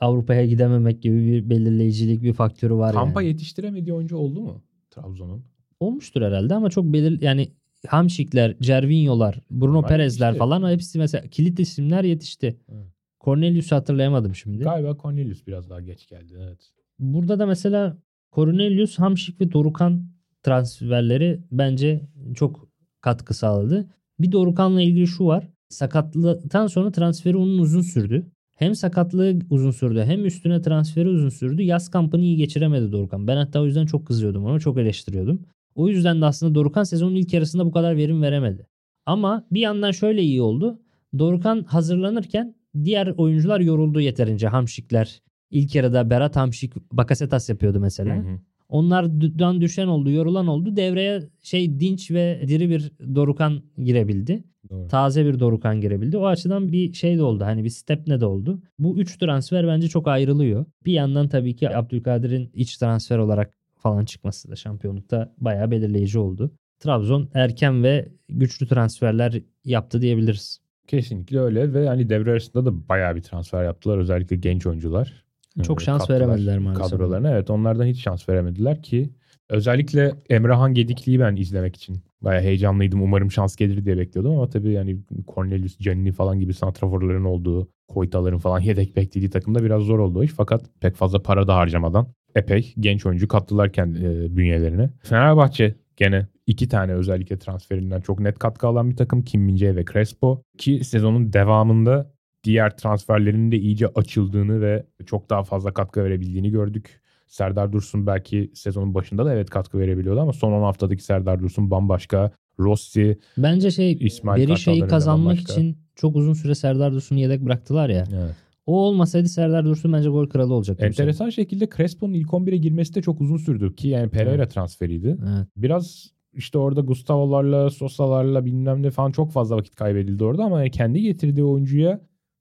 Avrupa'ya gidememek gibi bir belirleyicilik bir faktörü var Kampa yani. yetiştiremediği oyuncu oldu mu Trabzon'un? Olmuştur herhalde ama çok belir yani Hamşikler, Cervinho'lar, Bruno Perez'ler yetişti. falan hepsi mesela kilit isimler yetişti. Evet. Cornelius'u hatırlayamadım şimdi. Galiba Cornelius biraz daha geç geldi. Evet. Burada da mesela Cornelius, Hamşik ve Dorukan transferleri bence çok katkı sağladı. Bir Dorukan'la ilgili şu var. Sakatlıktan sonra transferi onun uzun sürdü. Hem sakatlığı uzun sürdü hem üstüne transferi uzun sürdü. Yaz kampını iyi geçiremedi Dorukan. Ben hatta o yüzden çok kızıyordum ona çok eleştiriyordum. O yüzden de aslında Dorukan sezonun ilk yarısında bu kadar verim veremedi. Ama bir yandan şöyle iyi oldu. Dorukan hazırlanırken diğer oyuncular yoruldu yeterince. Hamşikler. İlk yarıda Berat Hamşik Bakasetas yapıyordu mesela. Hı hı. Onlardan düşen oldu, yorulan oldu. Devreye şey dinç ve diri bir Dorukan girebildi. Doğru. Taze bir Dorukan girebildi. O açıdan bir şey de oldu. Hani bir step ne de oldu. Bu üç transfer bence çok ayrılıyor. Bir yandan tabii ki Abdülkadir'in iç transfer olarak falan çıkması da şampiyonlukta bayağı belirleyici oldu. Trabzon erken ve güçlü transferler yaptı diyebiliriz. Kesinlikle öyle ve hani devre arasında da bayağı bir transfer yaptılar. Özellikle genç oyuncular. Çok Ee, şans kattılar veremediler maalesef. Kadrolarına evet onlardan hiç şans veremediler ki özellikle Emrahan Gedikli'yi ben izlemek için bayağı heyecanlıydım. Umarım şans gelir diye bekliyordum ama tabii yani Cornelius, Giannini falan gibi santraforların olduğu, Koytaların falan yedek beklediği takımda biraz zor oldu iş. Fakat pek fazla para da harcamadan epey genç oyuncu kattılar kendi e, bünyelerine. Fenerbahçe gene iki tane özellikle transferinden çok net katkı alan bir takım. Kim Min-jae ve Crespo. Ki sezonun devamında diğer transferlerin de iyice açıldığını ve çok daha fazla katkı verebildiğini gördük. Serdar Dursun belki sezonun başında da evet katkı verebiliyordu ama son 10 haftadaki Serdar Dursun bambaşka. Rossi Bence şey İsmail Kartal'dan kazanmak bambaşka. için çok uzun süre Serdar Dursun'u yedek bıraktılar ya. evet. O olmasaydı Serdar Dursun bence gol kralı olacaktı. bu sene. enteresan şekilde Crespo'nun ilk 11'e girmesi de çok uzun sürdü ki yani Pereira transferiydi. Evet. Biraz işte orada Gustavo'larla, Sosa'larla bilmem ne falan çok fazla vakit kaybedildi orada ama kendi getirdiği oyuncuya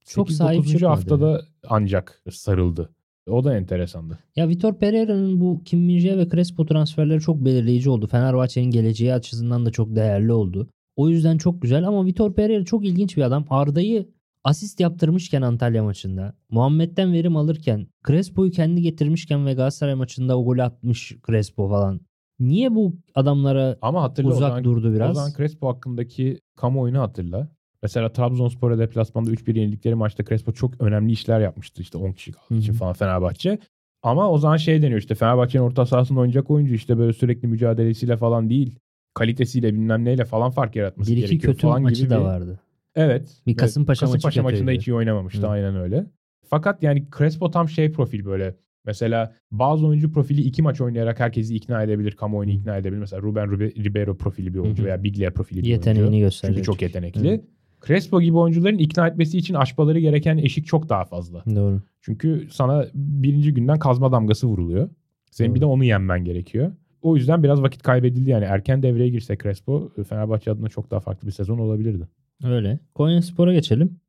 Çok 8-9. sahip çıkmadı. haftada ancak sarıldı. O da enteresandı. Ya Vitor Pereira'nın bu Kim Min-jae ve Crespo transferleri çok belirleyici oldu. Fenerbahçe'nin geleceği açısından da çok değerli oldu. O yüzden çok güzel ama Vitor Pereira çok ilginç bir adam. Arda'yı asist yaptırmışken Antalya maçında, Muhammed'den verim alırken, Crespo'yu kendi getirmişken ve Galatasaray maçında o golü atmış Crespo falan. Niye bu adamlara Ama hatırla o uzak zaman, durdu biraz? o zaman Crespo hakkındaki kamuoyunu hatırla. Mesela Trabzonspor'a deplasmanda 3-1 yenildikleri maçta Crespo çok önemli işler yapmıştı. işte 10 kişi kaldığı için Hı hı. falan Fenerbahçe. Ama o zaman şey deniyor işte Fenerbahçe'nin orta sahasında oynayacak oyuncu işte böyle sürekli mücadelesiyle falan değil. Kalitesiyle bilmem neyle falan fark yaratması bir iki gerekiyor kötü falan maçı gibi da bir- vardı. Evet. Bir Evet, Kasımpaşa maçı Kasımpaşa maçında kötüydü. hiç iyi oynamamıştı Hı. aynen öyle. Fakat yani Crespo tam şey profil böyle. Mesela bazı oyuncu profili iki maç oynayarak herkesi ikna edebilir, kamuoyunu Hı. ikna edebilir. Mesela Ruben Rube- Ribeiro profili bir oyuncu Hı hı. veya Biglia profili bir Yeteneğini oyuncu. gösterecek. Çünkü çok yetenekli. Evet. Crespo gibi oyuncuların ikna etmesi için aşmaları gereken eşik çok daha fazla. Doğru. Çünkü sana birinci günden kazma damgası vuruluyor. Senin bir de Doğru. onu yenmen gerekiyor. O yüzden biraz vakit kaybedildi yani. Erken devreye girse Crespo Fenerbahçe adına çok daha farklı bir sezon olabilirdi. Öyle. Konya Spor'a geçelim.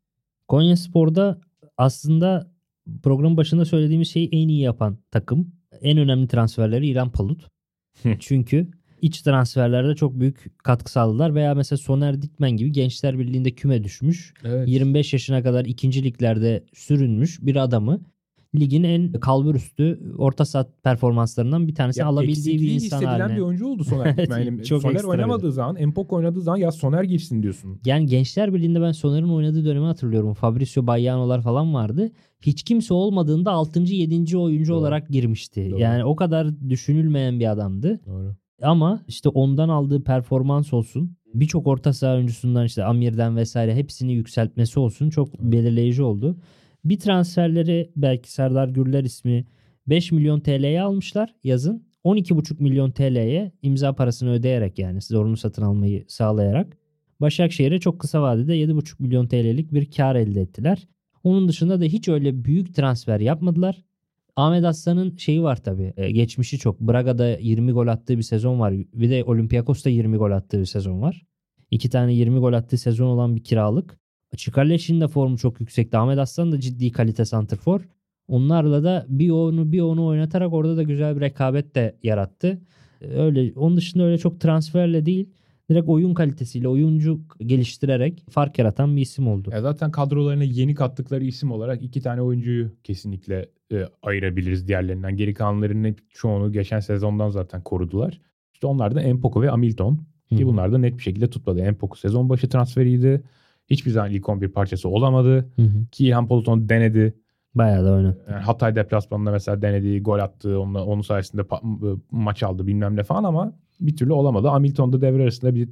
Konya Spor'da aslında programın başında söylediğimiz şeyi en iyi yapan takım. En önemli transferleri İlhan Palut. Çünkü iç transferlerde çok büyük katkı sağladılar. Veya mesela Soner Dikmen gibi Gençler Birliği'nde küme düşmüş. Evet. 25 yaşına kadar ikinci liglerde sürünmüş bir adamı ligin en kalbur üstü orta saat performanslarından bir tanesini Ya alabildiği bir insan haline. bir oyuncu oldu Soner. Yani çok Soner oynamadığı zaman, Empok oynadığı zaman ya Soner girsin diyorsun. Yani Gençler Birliği'nde ben Soner'in oynadığı dönemi hatırlıyorum. Fabrizio Bayyano'lar falan vardı. Hiç kimse olmadığında 6. 7. oyuncu Doğru. olarak girmişti. Doğru. Yani o kadar düşünülmeyen bir adamdı. Doğru. Ama işte ondan aldığı performans olsun. Birçok orta saha oyuncusundan işte Amir'den vesaire hepsini yükseltmesi olsun. Çok belirleyici oldu. Bir transferleri belki Serdar Gürler ismi 5 milyon TL'ye almışlar yazın. 12,5 milyon TL'ye imza parasını ödeyerek yani zorunlu satın almayı sağlayarak Başakşehir'e çok kısa vadede 7,5 milyon TL'lik bir kar elde ettiler. Onun dışında da hiç öyle büyük transfer yapmadılar. Ahmet Aslan'ın şeyi var tabii. e, geçmişi çok. Braga'da 20 gol attığı bir sezon var. Bir de Olympiakos'ta 20 gol attığı bir sezon var. İki tane 20 gol attığı sezon olan bir kiralık. Çikarleş'in de formu çok yüksekti. Ahmet Aslan da ciddi kalite santrfor. Onlarla da bir onu bir onu oynatarak orada da güzel bir rekabet de yarattı. Öyle onun dışında öyle çok transferle değil direkt oyun kalitesiyle oyuncu geliştirerek fark yaratan bir isim oldu. Ya zaten kadrolarına yeni kattıkları isim olarak iki tane oyuncuyu kesinlikle e, ayırabiliriz diğerlerinden. Geri kalanlarının çoğunu geçen sezondan zaten korudular. İşte onlar da Empoko ve Hamilton. Ki Hı. bunlar da net bir şekilde tutmadı. Empoko sezon başı transferiydi. Hiçbir zaman ilk 11 parçası olamadı. Hı hı. Ki İlhan Poluton denedi. Bayağı da oynadı. Yani Hatay deplasmanında mesela denediği gol attı. Onunla, onun sayesinde pa- maç aldı bilmem ne falan ama bir türlü olamadı. Hamilton da devre arasında bir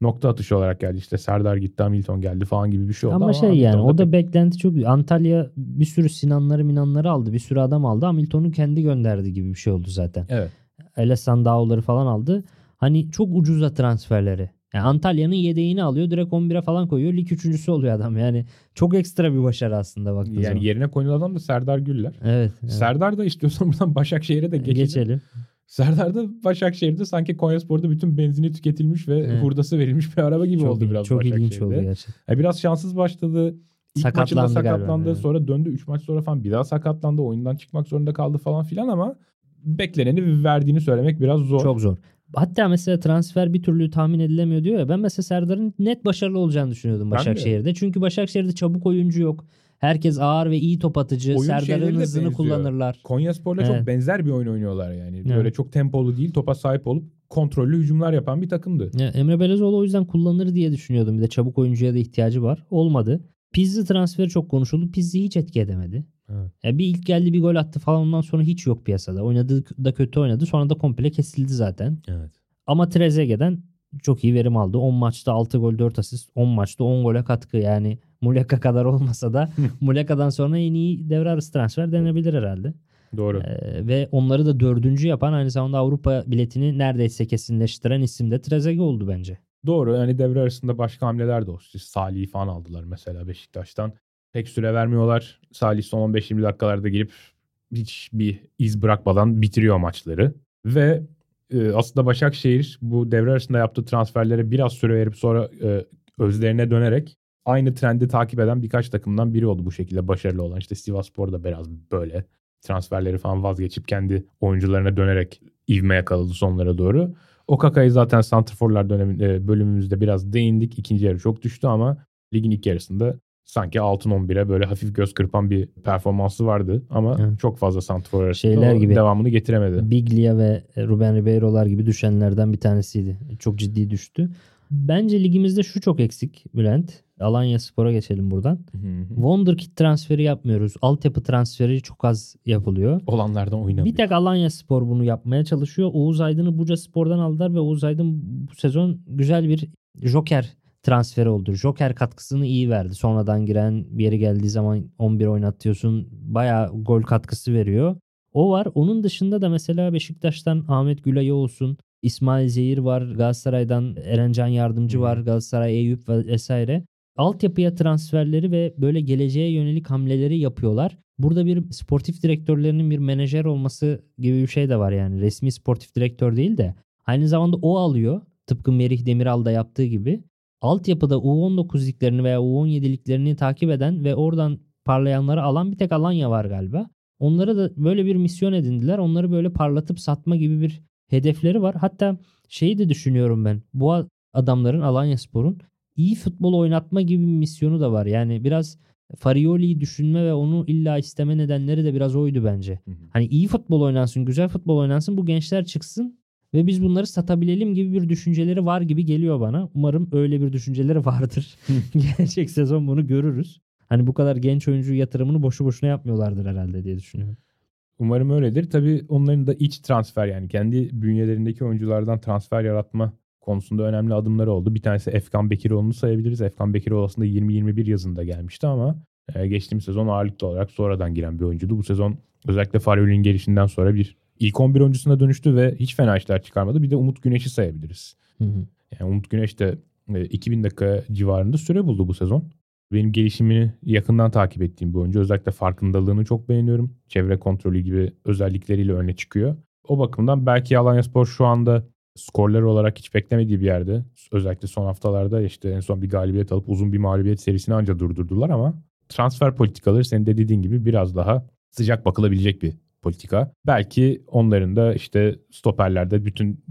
nokta atışı olarak geldi. İşte Serdar gitti Hamilton geldi falan gibi bir şey oldu. Ama, şey yani o da pek- beklenti çok. Antalya bir sürü Sinanları Minanları aldı. Bir sürü adam aldı. Hamilton'u kendi gönderdi gibi bir şey oldu zaten. Evet. Elesan Dağo'ları falan aldı. Hani çok ucuza transferleri. Yani Antalya'nın yedeğini alıyor. Direkt 11'e falan koyuyor. Lig üçüncüsü oluyor adam. Yani çok ekstra bir başarı aslında baktığın zaman. Yani yerine koyulan adam da Serdar Güller. Evet. evet. Serdar da istiyorsan buradan Başakşehir'e de geçelim. Geçelim. Serdar da Başakşehir'de sanki Konyaspor'da bütün benzini tüketilmiş ve Evet. hurdası verilmiş bir araba gibi çok oldu biraz çok ilginç Başakşehir'de. oldu gerçekten. Yani biraz şanssız başladı. İlk Sakatlandı maçında galiba, sakatlandı. evet. Sonra döndü 3 maç sonra falan bir daha sakatlandı. Oyundan çıkmak zorunda kaldı falan filan ama bekleneni verdiğini söylemek biraz zor. Çok zor. Hatta mesela transfer bir türlü tahmin edilemiyor diyor ya. Ben mesela Serdar'ın net başarılı olacağını düşünüyordum. Başakşehir'de. Çünkü Başakşehir'de çabuk oyuncu yok. Herkes ağır ve iyi top atıcı. Oyun Serdar'ın hızını kullanırlar. Konyaspor'la Evet. çok benzer bir oyun oynuyorlar yani. Evet. Böyle çok tempolu değil, topa sahip olup kontrollü hücumlar yapan bir takımdı. Ya Emre Belezoğlu o yüzden kullanır diye düşünüyordum. Bir de çabuk oyuncuya da ihtiyacı var. Olmadı. Pizzi transferi çok konuşuldu. Pizzi hiç etki edemedi. Evet. Ya bir ilk geldi bir gol attı falan ondan sonra hiç yok piyasada. Oynadığı da kötü oynadı. Sonra da komple kesildi zaten. Evet. Ama Trezeguet'den çok iyi verim aldı. 10 maçta 6 gol 4 asist. 10 maçta 10 gole katkı. Yani Muleka kadar olmasa da Muleka'dan sonra en iyi devre arası transfer denebilir herhalde. Doğru. Ee, ve onları da dördüncü yapan aynı zamanda Avrupa biletini neredeyse kesinleştiren isim de Trezeguet oldu bence. Doğru. Yani devre arasında başka hamleler de oldu. İşte Salih'i falan aldılar mesela Beşiktaş'tan. Pek süre vermiyorlar. Salih son 15-20 dakikalarda girip hiç bir iz bırakmadan bitiriyor maçları. Ve e, aslında Başakşehir bu devre arasında yaptığı transferlere biraz süre verip sonra e, özlerine dönerek aynı trendi takip eden birkaç takımdan biri oldu bu şekilde başarılı olan. İşte Sivasspor da biraz böyle transferleri falan vazgeçip kendi oyuncularına dönerek ivme yakaladı sonlara doğru. Okaka'yı zaten Santrforlar döneminde bölümümüzde biraz değindik. İkinci yarı çok düştü ama ligin ilk yarısında sanki altın 11'e böyle hafif göz kırpan bir performansı vardı ama Evet. çok fazla arasında Şeyler gibi. devamını getiremedi. Biglia ve Ruben Ribeiro'lar gibi düşenlerden bir tanesiydi. Çok ciddi düştü. Bence ligimizde şu çok eksik Bülent. Alanya Spor'a geçelim buradan. Wonderkid transferi yapmıyoruz. Altyapı transferi çok az yapılıyor. Olanlardan oynamıyor. Bir tek Alanya Spor bunu yapmaya çalışıyor. Oğuz Aydın'ı Buca Spor'dan aldılar ve Oğuz Aydın bu sezon güzel bir joker transferi oldu. Joker katkısını iyi verdi. Sonradan giren bir yere geldiği zaman 11 oynatıyorsun. Bayağı gol katkısı veriyor. O var. Onun dışında da mesela Beşiktaş'tan Ahmet Gülay'ı olsun. İsmail Zehir var. Galatasaray'dan Erencan Yardımcı var. Galatasaray Eyüp ve vesaire. Altyapıya transferleri ve böyle geleceğe yönelik hamleleri yapıyorlar. Burada bir sportif direktörlerinin bir menajer olması gibi bir şey de var yani. Resmi sportif direktör değil de aynı zamanda o alıyor. Tıpkı Merih Demiral da yaptığı gibi. Altyapıda U19 liglerini veya U17 liglerini takip eden ve oradan parlayanları alan bir tek Alanya var galiba. Onlara da böyle bir misyon edindiler. Onları böyle parlatıp satma gibi bir hedefleri var. Hatta şeyi de düşünüyorum ben. Bu adamların Alanya Spor'un iyi futbol oynatma gibi bir misyonu da var. Yani biraz Farioli'yi düşünme ve onu illa isteme nedenleri de biraz oydu bence. Hı hı. Hani iyi futbol oynansın, güzel futbol oynansın, bu gençler çıksın ve biz bunları satabilelim gibi bir düşünceleri var gibi geliyor bana. Umarım öyle bir düşünceleri vardır. Gelecek sezon bunu görürüz. Hani bu kadar genç oyuncu yatırımını boşu boşuna yapmıyorlardır herhalde diye düşünüyorum. Umarım öyledir. Tabii onların da iç transfer yani kendi bünyelerindeki oyunculardan transfer yaratma konusunda önemli adımları oldu. Bir tanesi Efkan Bekiroğlu'nu sayabiliriz. Efkan Bekiroğlu aslında 20-21 yazında gelmişti ama e, geçtiğimiz sezon ağırlıklı olarak sonradan giren bir oyuncuydu. Bu sezon özellikle Farioli'nin gelişinden sonra bir ilk 11 oyuncusuna dönüştü ve hiç fena işler çıkarmadı. Bir de Umut Güneş'i sayabiliriz. Hı hı. Yani Umut Güneş de e, 2000 dakika civarında süre buldu bu sezon. Benim gelişimini yakından takip ettiğim bir oyuncu. Özellikle farkındalığını çok beğeniyorum. Çevre kontrolü gibi özellikleriyle öne çıkıyor. O bakımdan belki Alanyaspor şu anda skorlar olarak hiç beklemediği bir yerde. Özellikle son haftalarda işte en son bir galibiyet alıp uzun bir mağlubiyet serisini anca durdurdular ama transfer politikaları senin de dediğin gibi biraz daha sıcak bakılabilecek bir politika. Belki onların da işte stoperlerde bütün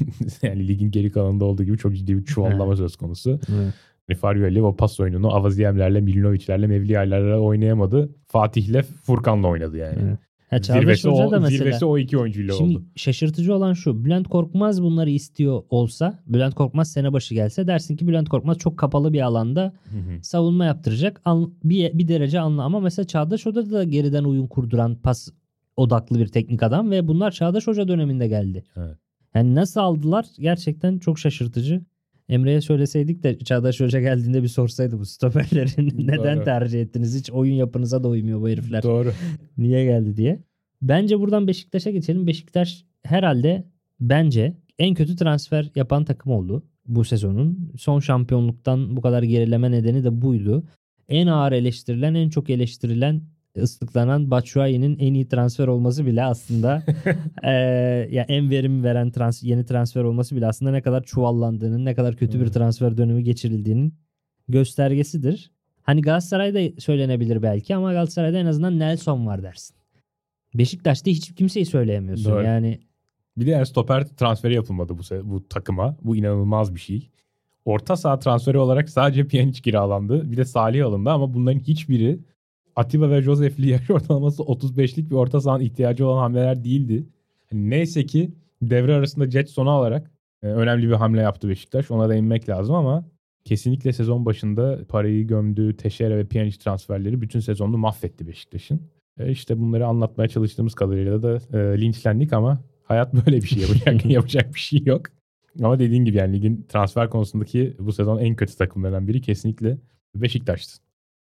yani ligin geri kalanında olduğu gibi çok ciddi bir çuvallama söz konusu. Evet. Farioli o pas oyununu Avaziyemlerle, Milinovic'lerle, Mevliaylarla oynayamadı. Fatih'le Furkan'la oynadı yani. Evet. Ha, Zirvesi o, da mesela. zirvesi o iki oyuncuyla Şimdi oldu. şaşırtıcı olan şu. Bülent Korkmaz bunları istiyor olsa, Bülent Korkmaz sene başı gelse dersin ki Bülent Korkmaz çok kapalı bir alanda Hı hı. savunma yaptıracak. An- bir, bir derece anla ama mesela Çağdaş Hoca da geriden oyun kurduran pas odaklı bir teknik adam ve bunlar Çağdaş Hoca döneminde geldi. Evet. Yani nasıl aldılar gerçekten çok şaşırtıcı. Emre'ye söyleseydik de Çağdaş Hoca geldiğinde bir sorsaydı bu stoperlerin neden Doğru. tercih ettiniz? Hiç oyun yapınıza da uymuyor bu herifler. Doğru. Niye geldi diye. Bence buradan Beşiktaş'a geçelim. Beşiktaş herhalde bence en kötü transfer yapan takım oldu bu sezonun. Son şampiyonluktan bu kadar gerileme nedeni de buydu. En ağır eleştirilen, en çok eleştirilen, ıslıklanan Batshuayi'nin en iyi transfer olması bile aslında eee, ya en verim veren trans, yeni transfer olması bile aslında ne kadar çuvallandığının, ne kadar kötü bir Evet. transfer dönemi geçirildiğinin göstergesidir. Hani Galatasaray'da söylenebilir belki ama Galatasaray'da en azından Nelson var dersin. Beşiktaş'ta hiç kimseyi söyleyemiyorsun. Doğru. Yani Bir de yani stoper transferi yapılmadı bu, bu takıma. Bu inanılmaz bir şey. Orta saha transferi olarak sadece Pjanic kiralandı. Bir de Salih alındı ama bunların hiçbiri Atiba ve Josef'li yaş ortalaması 35'lik bir orta sahanın ihtiyacı olan hamleler değildi. Hani neyse ki devre arasında Jetson'u alarak e, önemli bir hamle yaptı Beşiktaş. Ona da inmek lazım ama kesinlikle sezon başında parayı gömdüğü Teşere ve Pjanic transferleri bütün sezonunu mahvetti Beşiktaş'ın. E işte bunları anlatmaya çalıştığımız kadarıyla da e, linçlendik ama hayat böyle bir şey yapacak, yapacak bir şey yok. Ama dediğin gibi yani ligin transfer konusundaki bu sezon en kötü takımlarından biri kesinlikle Beşiktaş'tı.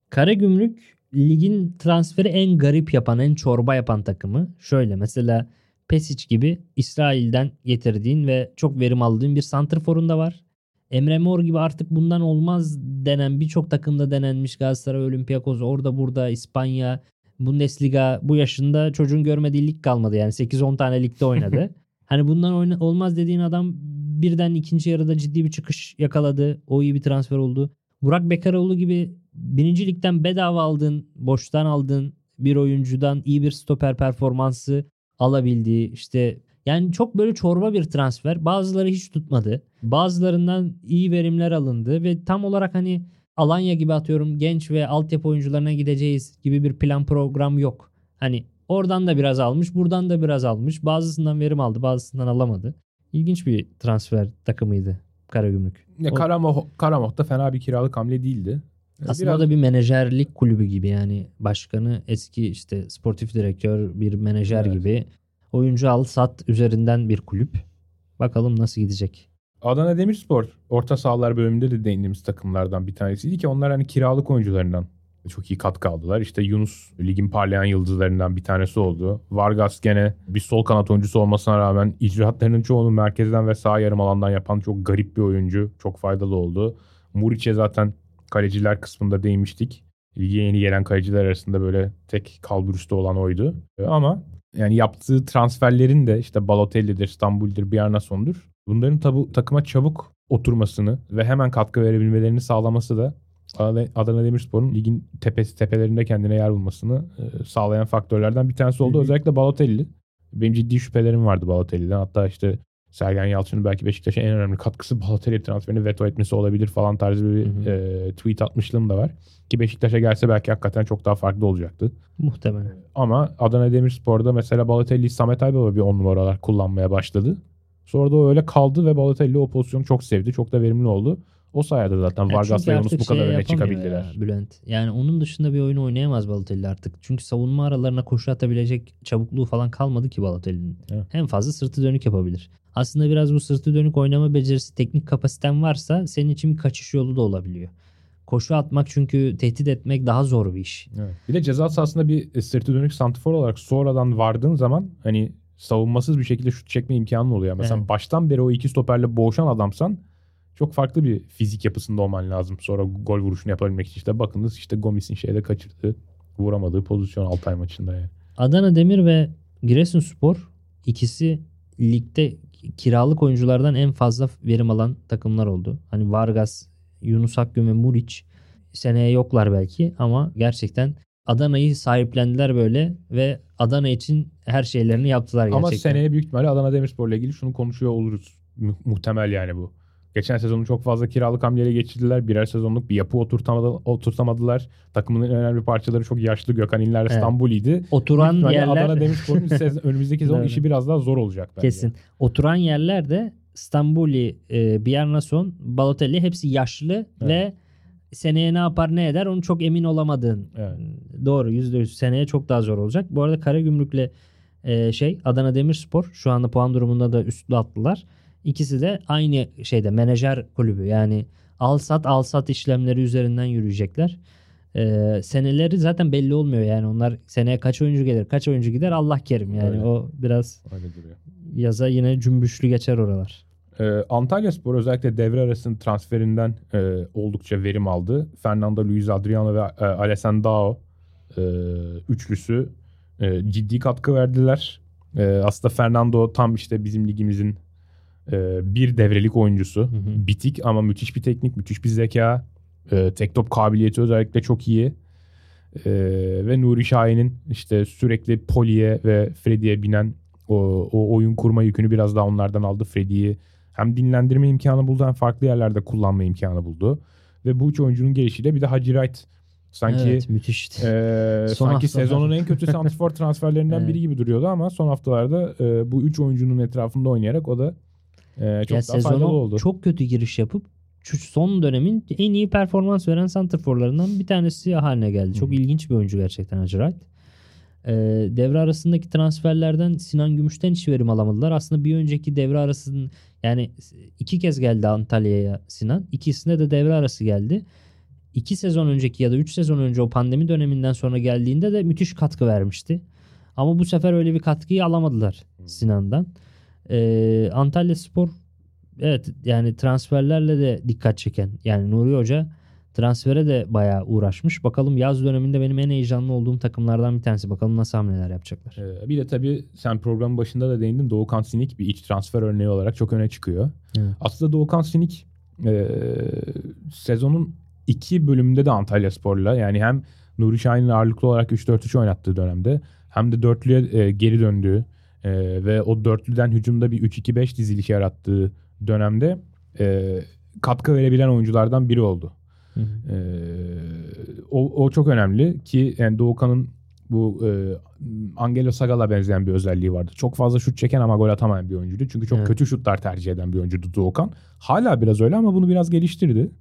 Karagümrük ligin transferi en garip yapan, en çorba yapan takımı. Şöyle mesela Pesic gibi İsrail'den getirdiğin ve çok verim aldığın bir santrforun da var. Emre Mor gibi artık bundan olmaz denen birçok takımda denenmiş Galatasaray, Olympiakos, orada burada İspanya, Bundesliga bu yaşında çocuğun görmediği lig kalmadı yani 8-10 tane ligde oynadı. hani bundan oyna- olmaz dediğin adam birden ikinci yarıda ciddi bir çıkış yakaladı. O iyi bir transfer oldu. Burak Bekaroğlu gibi birinci ligden bedava aldığın, boştan aldığın bir oyuncudan iyi bir stoper performansı alabildiği işte yani çok böyle çorba bir transfer. Bazıları hiç tutmadı. Bazılarından iyi verimler alındı ve tam olarak hani Alanya gibi atıyorum genç ve altyapı oyuncularına gideceğiz gibi bir plan program yok. Hani oradan da biraz almış, buradan da biraz almış. Bazısından verim aldı, bazısından alamadı. İlginç bir transfer takımıydı Karagümrük. Ya Karamoh, Karamoh da fena bir kiralık hamle değildi. Aslında Biraz- o da bir menajerlik kulübü gibi yani başkanı eski işte sportif direktör bir menajer Evet. gibi oyuncu al sat üzerinden bir kulüp. Bakalım nasıl gidecek. Adana Demirspor orta sahalar bölümünde de değindiğimiz takımlardan bir tanesiydi ki onlar hani kiralık oyuncularından çok iyi katkı aldılar. İşte Yunus ligin parlayan yıldızlarından bir tanesi oldu. Vargas gene bir sol kanat oyuncusu olmasına rağmen icraatlarının çoğunu merkezden ve sağ yarım alandan yapan çok garip bir oyuncu. Çok faydalı oldu. Muriç'e zaten kaleciler kısmında değinmiştik. Lige yeni gelen kaleciler arasında böyle tek kalburüstü olan oydu. Ama yani yaptığı transferlerin de işte Balotelli'dir, İstanbul'dur, Bjarnason'dur. Bunların tabu, takıma çabuk oturmasını ve hemen katkı verebilmelerini sağlaması da Adana Demirspor'un ligin tepesi tepelerinde kendine yer bulmasını e, sağlayan faktörlerden bir tanesi oldu. Özellikle Balotelli. Benim ciddi şüphelerim vardı Balotelli'den. Hatta işte Sergen Yalçın'ın belki Beşiktaş'a en önemli katkısı Balotelli transferini veto etmesi olabilir falan tarzı bir Hı hı. e, tweet atmışlığım da var. Ki Beşiktaş'a gelse belki hakikaten çok daha farklı olacaktı. Muhtemelen. Ama Adana Demirspor'da mesela Balotelli'yi Samet Aybaba bir on numaralar kullanmaya başladı. Sonra da o öyle kaldı ve Balotelli o pozisyonu çok sevdi. Çok da verimli oldu. O sayede zaten Vargas'la çünkü Yunus bu kadar şey öne çıkabildiler. ya Bülent. Yani onun dışında bir oyun oynayamaz Balotelli artık. Çünkü savunma aralarına koşu atabilecek çabukluğu falan kalmadı ki Balotelli'nin. Evet. En fazla sırtı dönük yapabilir. Aslında biraz bu sırtı dönük oynama becerisi, teknik kapasiten varsa senin için bir kaçış yolu da olabiliyor. Koşu atmak çünkü tehdit etmek daha zor bir iş. Evet. Bir de ceza sahasında bir e, sırtı dönük santifor olarak sonradan vardığın zaman hani savunmasız bir şekilde şut çekme imkanın oluyor. Mesela Evet. baştan beri o iki stoperle boğuşan adamsan çok farklı bir fizik yapısında olman lazım. Sonra gol vuruşunu yapabilmek için işte bakınız işte Gomis'in şeyde kaçırdığı vuramadığı pozisyon Altay maçında yani. Adana Demir ve Giresunspor ikisi ligde kiralık oyunculardan en fazla verim alan takımlar oldu. Hani Vargas, Yunus Akgün ve Muriç seneye yoklar belki ama gerçekten Adana'yı sahiplendiler böyle ve Adana için her şeylerini yaptılar gerçekten. Ama seneye büyük ihtimalle Adana Demirspor'la ilgili şunu konuşuyor oluruz. Mu- muhtemel yani bu. Geçen sezonu çok fazla kiralık hamleyle geçirdiler. Birer sezonluk bir yapı oturtamadı, oturtamadılar. Takımın önemli parçaları çok yaşlı. Gökhan İnler Evet. İstanbul'iydi. Oturan Büyük yerler Adana Demirspor'un önümüzdeki sezon işi biraz daha zor olacak bence. kesin. Oturan yerler de Stambuli, e, Bjarnason, Balotelli hepsi yaşlı ve seneye ne yapar ne eder onu çok emin olamadığın. Evet. Doğru %100 seneye çok daha zor olacak. Bu arada Karagümrük'le e, şey Adana Demirspor şu anda puan durumunda da üstlü attılar. İkisi de aynı şeyde menajer kulübü yani al sat al sat işlemleri üzerinden yürüyecekler. E, seneleri zaten belli olmuyor yani onlar seneye kaç oyuncu gelir kaç oyuncu gider Allah kerim yani Öyle. o biraz Öyle duruyor. yaza yine cümbüşlü geçer oralar. Ee, Antalya Spor özellikle devre arasının transferinden e, oldukça verim aldı. Fernando Luis Adriano ve e, Alessandro e, üçlüsü e, ciddi katkı verdiler. E, aslında Fernando tam işte bizim ligimizin bir devrelik oyuncusu. Hı hı. Bitik ama müthiş bir teknik, müthiş bir zeka. E, tek top kabiliyeti özellikle çok iyi. E, ve Nuri Şahin'in işte sürekli Poli'ye ve Freddy'ye binen o, o oyun kurma yükünü biraz daha onlardan aldı. Freddy'yi hem dinlendirme imkanı buldu hem farklı yerlerde kullanma imkanı buldu. Ve bu üç oyuncunun gelişiyle bir de Hacı Wright sanki evet müthişti. ee, Son sanki haftalar. sezonun en kötü santrfor transferlerinden Evet. biri gibi duruyordu ama son haftalarda e, bu üç oyuncunun etrafında oynayarak o da e, çok ya sezona oldu. çok kötü giriş yapıp son dönemin en iyi performans veren santrforlarından bir tanesi haline geldi. Çok Hı hı. ilginç bir oyuncu gerçekten Hacı Wright. Ee, devre arasındaki transferlerden Sinan Gümüş'ten hiç verim alamadılar. Aslında bir önceki devre arasının yani iki kez geldi Antalya'ya Sinan. İkisinde de devre arası geldi. İki sezon önceki ya da üç sezon önce o pandemi döneminden sonra geldiğinde de müthiş katkı vermişti. Ama bu sefer öyle bir katkıyı alamadılar Sinan'dan. Ee, Antalya Spor evet yani transferlerle de dikkat çeken yani Nuri Hoca transfere de bayağı uğraşmış. Bakalım yaz döneminde benim en heyecanlı olduğum takımlardan bir tanesi. Bakalım nasıl hamleler yapacaklar. Ee, bir de tabii sen programın başında da değindin Doğukan Sinik bir iç transfer örneği olarak çok öne çıkıyor. Evet. Aslında Doğukan Sinik e, sezonun iki bölümünde de Antalya Spor'la yani hem Nuri Şahin'in ağırlıklı olarak 3-4-3 oynattığı dönemde hem de dörtlüye e, geri döndüğü e, ve o dörtlüden hücumda bir 3-2-5 dizilişi yarattığı dönemde e, katkı verebilen oyunculardan biri oldu. Hı hı. Ee, o, o çok önemli ki yani Doğukan'ın bu e, Angelo Sagal'a benzeyen bir özelliği vardı. Çok fazla şut çeken ama gol atamayan bir oyuncuydu. Çünkü çok Evet. kötü şutlar tercih eden bir oyuncuydu Doğukan. Hala biraz öyle ama bunu biraz geliştirdi.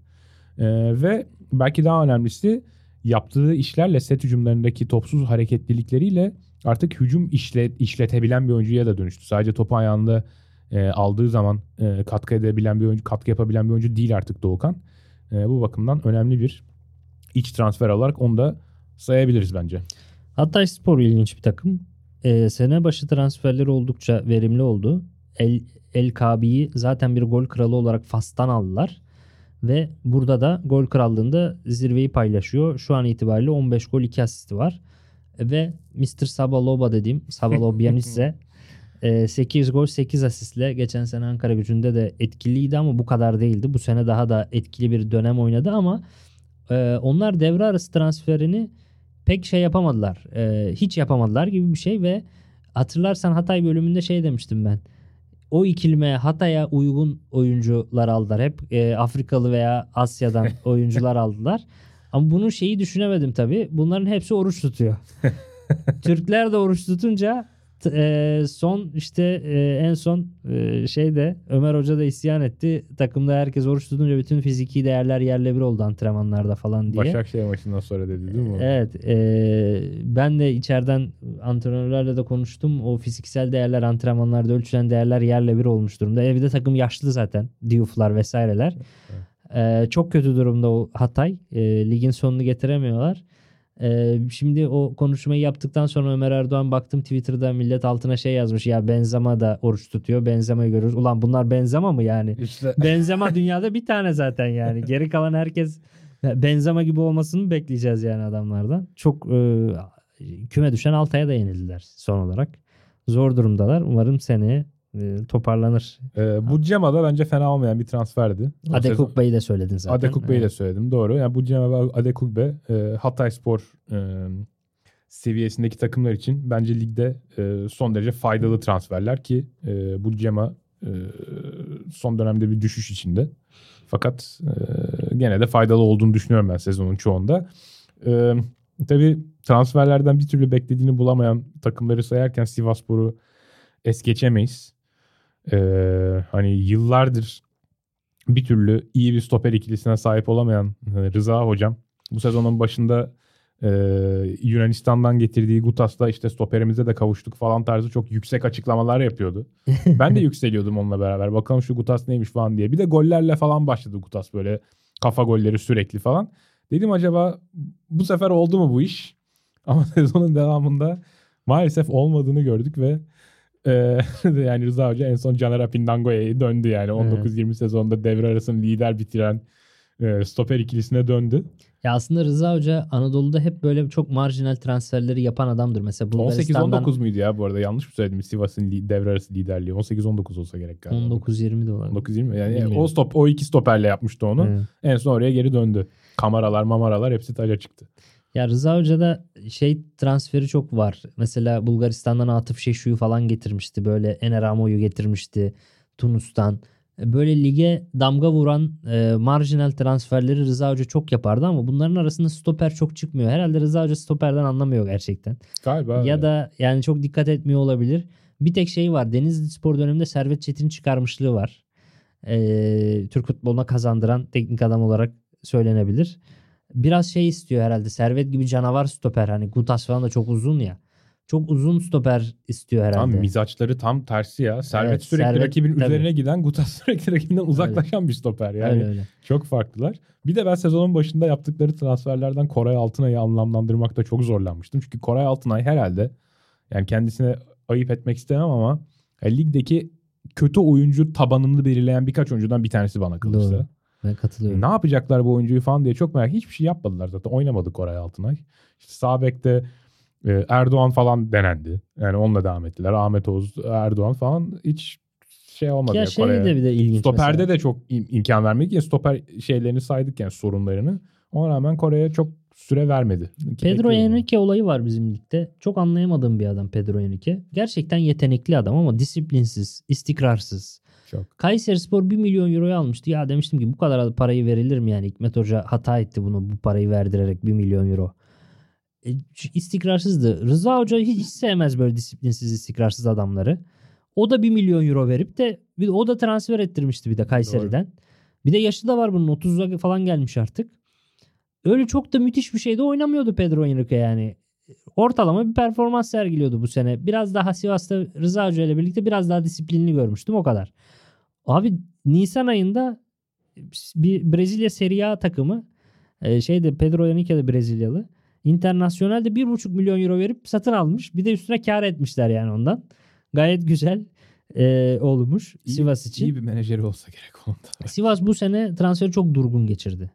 Ee, ve belki daha önemlisi yaptığı işlerle set hücumlarındaki topsuz hareketlilikleriyle artık hücum işlet, işletebilen bir oyuncuya da dönüştü. Sadece topu ayağında e, aldığı zaman e, katkı edebilen bir oyuncu, katkı yapabilen bir oyuncu değil artık Doğukan. E, bu bakımdan önemli bir iç transfer olarak onu da sayabiliriz bence. Hatay Spor ilginç bir takım. Ee, sene başı transferleri oldukça verimli oldu. El, El Kabi'yi zaten bir gol kralı olarak Fas'tan aldılar. Ve burada da gol krallığında zirveyi paylaşıyor. Şu an itibariyle 15 gol 2 asisti var. Ve Mr. Sabaloba dediğim Sabalobianitse 8 gol 8 asistle geçen sene Ankara gücünde de etkiliydi ama bu kadar değildi. Bu sene daha da etkili bir dönem oynadı ama e, onlar devre arası transferini pek şey yapamadılar. E, hiç yapamadılar gibi bir şey ve hatırlarsan Hatay bölümünde şey demiştim ben. O ikilime Hatay'a uygun oyuncular aldılar. Hep e, Afrikalı veya Asya'dan oyuncular aldılar. Ama bunun şeyi düşünemedim tabii. Bunların hepsi oruç tutuyor. Türkler de oruç tutunca e, son işte e, en son e, şeyde Ömer Hoca da isyan etti. Takımda herkes oruç tutunca bütün fiziki değerler yerle bir oldu antrenmanlarda falan diye. Başakşehir maçından sonra dedi değil mi? Evet. e, ben de içeriden antrenörlerle de konuştum. O fiziksel değerler antrenmanlarda ölçülen değerler yerle bir olmuş durumda. Evde takım yaşlı zaten. Diouf'lar vesaireler. E, çok kötü durumda o Hatay. E, ligin sonunu getiremiyorlar. E, şimdi o konuşmayı yaptıktan sonra Ömer Erdoğan baktım Twitter'da millet altına şey yazmış. Ya Benzema da oruç tutuyor. Benzema'yı görüyoruz. Ulan bunlar Benzema mı yani? İşte Benzema dünyada bir tane zaten yani. Geri kalan herkes Benzema gibi olmasını bekleyeceğiz yani adamlardan. Çok e, küme düşen Altay'a da yenildiler son olarak. Zor durumdalar. Umarım seneye toparlanır. e, bu Cema da bence fena olmayan bir transferdi. O sezon- Adekukba'yı da söyledin zaten. Adekugbe'yi de Evet. söyledim. Doğru. Yani bu Cema ve Adekugbe e, Hatay Spor e, seviyesindeki takımlar için bence ligde e, son derece faydalı transferler ki e, bu Cema e, son dönemde bir düşüş içinde. Fakat e, gene de faydalı olduğunu düşünüyorum ben sezonun çoğunda. E, tabii transferlerden bir türlü beklediğini bulamayan takımları sayarken Sivasspor'u es geçemeyiz. E, hani yıllardır bir türlü iyi bir stoper ikilisine sahip olamayan e, Rıza hocam bu sezonun başında e, Yunanistan'dan getirdiği Gutas'la işte stoperimize de kavuştuk falan tarzı çok yüksek açıklamalar yapıyordu. Ben de yükseliyordum onunla beraber. Bakalım şu Gutas neymiş falan diye. Bir de gollerle falan başladı Gutas böyle kafa golleri sürekli falan. Dedim acaba bu sefer oldu mu bu iş? Ama sezonun devamında maalesef olmadığını gördük ve e, yani Rıza Hoca en son Caner Apindango'ya döndü yani. 19-20 sezonda devre arasını lider bitiren e, stoper ikilisine döndü. Ya aslında Rıza Hoca Anadolu'da hep böyle çok marjinal transferleri yapan adamdır. Mesela Bulgaristan'dan 18-19 muydu ya bu arada? Yanlış mı söyledim? Sivas'ın devre arası liderliği. 18-19 olsa gerek galiba. 19-20 de olabilir. 19-20 yani Bilmiyorum. o stop o iki stoperle yapmıştı onu. Evet. En son oraya geri döndü. Kameralar, mamaralar hepsi taca çıktı. Ya Rıza Hoca'da şey transferi çok var. Mesela Bulgaristan'dan Atıf Şeşu'yu falan getirmişti. Böyle Ener Amo'yu getirmişti. Tunus'tan. Böyle lige damga vuran e, marjinal transferleri Rıza Hoca çok yapardı ama bunların arasında stoper çok çıkmıyor. Herhalde Rıza Hoca stoperden anlamıyor gerçekten. Galiba. Ya öyle. da yani çok dikkat etmiyor olabilir. Bir tek şey var. Denizli Spor döneminde Servet Çetin çıkarmışlığı var. Ee, Türk futboluna kazandıran teknik adam olarak söylenebilir. Biraz şey istiyor herhalde. Servet gibi canavar stoper. Hani Gutas falan da çok uzun ya. Çok uzun stoper istiyor herhalde. Tam mizaçları tam tersi ya. Servet Evet, sürekli Servet- rakibin tabii. üzerine giden, Gutas sürekli rakibinden uzaklaşan bir stoper. Yani öyle öyle. çok farklılar. Bir de ben sezonun başında yaptıkları transferlerden Koray Altınay'ı anlamlandırmakta çok zorlanmıştım. Çünkü Koray Altınay herhalde yani kendisine ayıp etmek istemem ama e, ligdeki kötü oyuncu tabanını belirleyen birkaç oyuncudan bir tanesi bana kalırsa. Doğru. Ben katılıyorum. Ne yapacaklar bu oyuncuyu falan diye çok merak. Hiçbir şey yapmadılar zaten. Oynamadı Koray Altınay. İşte sağ bekte e, Erdoğan falan denendi. Yani onunla devam ettiler. Ahmet Oğuz, Erdoğan falan hiç şey olmadı. ya ya şey de bir de ilginç Stoperde mesela. de çok im- imkan vermedik ya stoper şeylerini saydık yani sorunlarını. Ona rağmen Kore'ye çok süre vermedi. Pedro. Henrique olayı var bizim ligde. Çok anlayamadığım bir adam Pedro Henrique. Gerçekten yetenekli adam ama disiplinsiz, istikrarsız. Çok. Kayserispor 1 milyon euroya almıştı. Ya demiştim ki bu kadar parayı verilir mi yani? Hikmet Hoca hata etti bunu bu parayı verdirerek 1 milyon euro. E, istikrarsızdı. Rıza Hoca hiç, hiç sevmez böyle disiplinsiz, istikrarsız adamları. O da 1 milyon euro verip de bir de o da transfer ettirmişti bir de Kayseri'den. Bir de yaşı da var bunun 30'a falan gelmiş artık. Öyle çok da müthiş bir şeyde oynamıyordu Pedro Henrique yani. Ortalama bir performans sergiliyordu bu sene. Biraz daha Sivas'ta Rıza Hoca ile birlikte biraz daha disiplinli görmüştüm o kadar. Abi Nisan ayında bir Brezilya Serie A takımı e, şeyde Pedro Henrique de Brezilyalı. Internasyonel'de 1,5 milyon euro verip satın almış. Bir de üstüne kar etmişler yani ondan. Gayet güzel e, olmuş İyi- Sivas için. İyi bir menajeri olsa gerek onun da. Sivas bu sene transferi çok durgun geçirdi.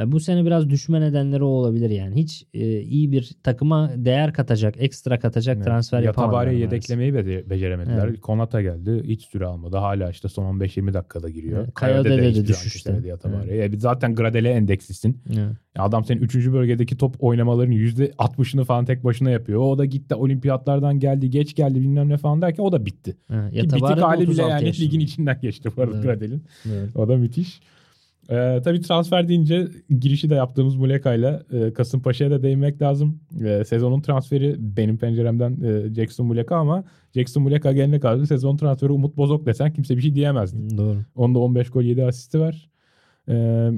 E, Bu sene biraz düşme nedenleri o olabilir yani. Hiç e, iyi bir takıma değer katacak, ekstra katacak Evet. transfer yapamadılar. Yatabare'yi maalesef. yedeklemeyi be- beceremediler. Evet. Konata geldi. Hiç süre almadı. Hala işte son 15-20 dakikada giriyor. Evet. Kayode de hiçbir zaman düşüşte. Yatabare'yi. E, zaten Gradele endekslisin. Evet. Ya Adam senin 3. bölgedeki top oynamalarının %60'ını falan tek başına yapıyor. O da gitti olimpiyatlardan geldi, geç geldi bilmem ne falan derken o da bitti. Ha, Ki Yatabare bitik de hali bile 36 yani yaşında. ligin içinden geçti bu arada Evet. Gradel'in. Evet. O da müthiş. Ee, tabii transfer deyince girişi de yaptığımız Muleka'yla e, Kasımpaşa'ya da değinmek lazım. E, sezonun transferi benim penceremden e, Jackson Muleka ama Jackson Muleka gelene kadar sezon transferi Umut Bozok desen kimse bir şey diyemezdi. Doğru. Onda 15 gol 7 asisti var. Ee,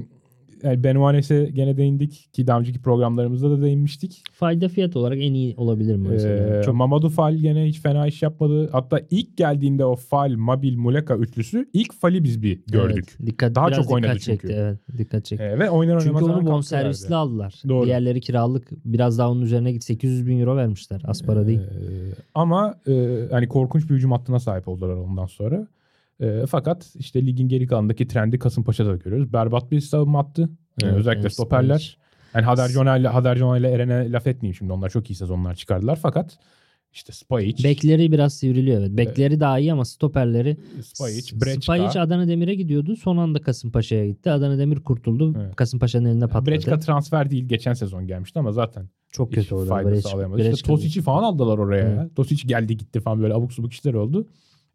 yani Benuanes'e gene değindik ki daha önceki programlarımızda da değinmiştik. Fayda fiyat olarak en iyi olabilir mi? Ee, Çok Mamadou Fall gene hiç fena iş yapmadı. Hatta ilk geldiğinde o Fall, Mabil, Muleka üçlüsü ilk Fall'i biz bir gördük. Evet, dikkat, Daha çok oynadı dikkat çekti, çünkü. Evet, dikkat çekti. Ee, ve oynar Çünkü onu bonservisli aldılar. Doğru. Diğerleri kiralık biraz daha onun üzerine git 800 bin euro vermişler. Az para değil. Ee, ama e, hani korkunç bir hücum hattına sahip oldular ondan sonra. E, fakat işte ligin geri kalanındaki trendi Kasımpaşa'da da görüyoruz. Berbat bir savunma hattı. Ee, Evet, özellikle evet, stoperler. Yani Hader Jonah ile Hader Jonah ile Eren'e laf etmeyeyim şimdi. Onlar çok iyi sezonlar çıkardılar. Fakat işte Spajic, Bekleri biraz sivriliyor evet. Bekleri daha iyi ama stoperleri Spajic, Brečka. Spajic Adana Demir'e gidiyordu. Son anda Kasımpaşa'ya gitti. Adana Demir kurtuldu. Evet. Kasımpaşa'nın eline patladı. Brečka transfer değil. Geçen sezon gelmişti ama zaten Çok kötü orada. fayda Brečka- sağlayamadı. İşte Brečka- Tosic'i falan aldılar oraya. Evet. Tosic geldi gitti falan böyle abuk subuk işler oldu.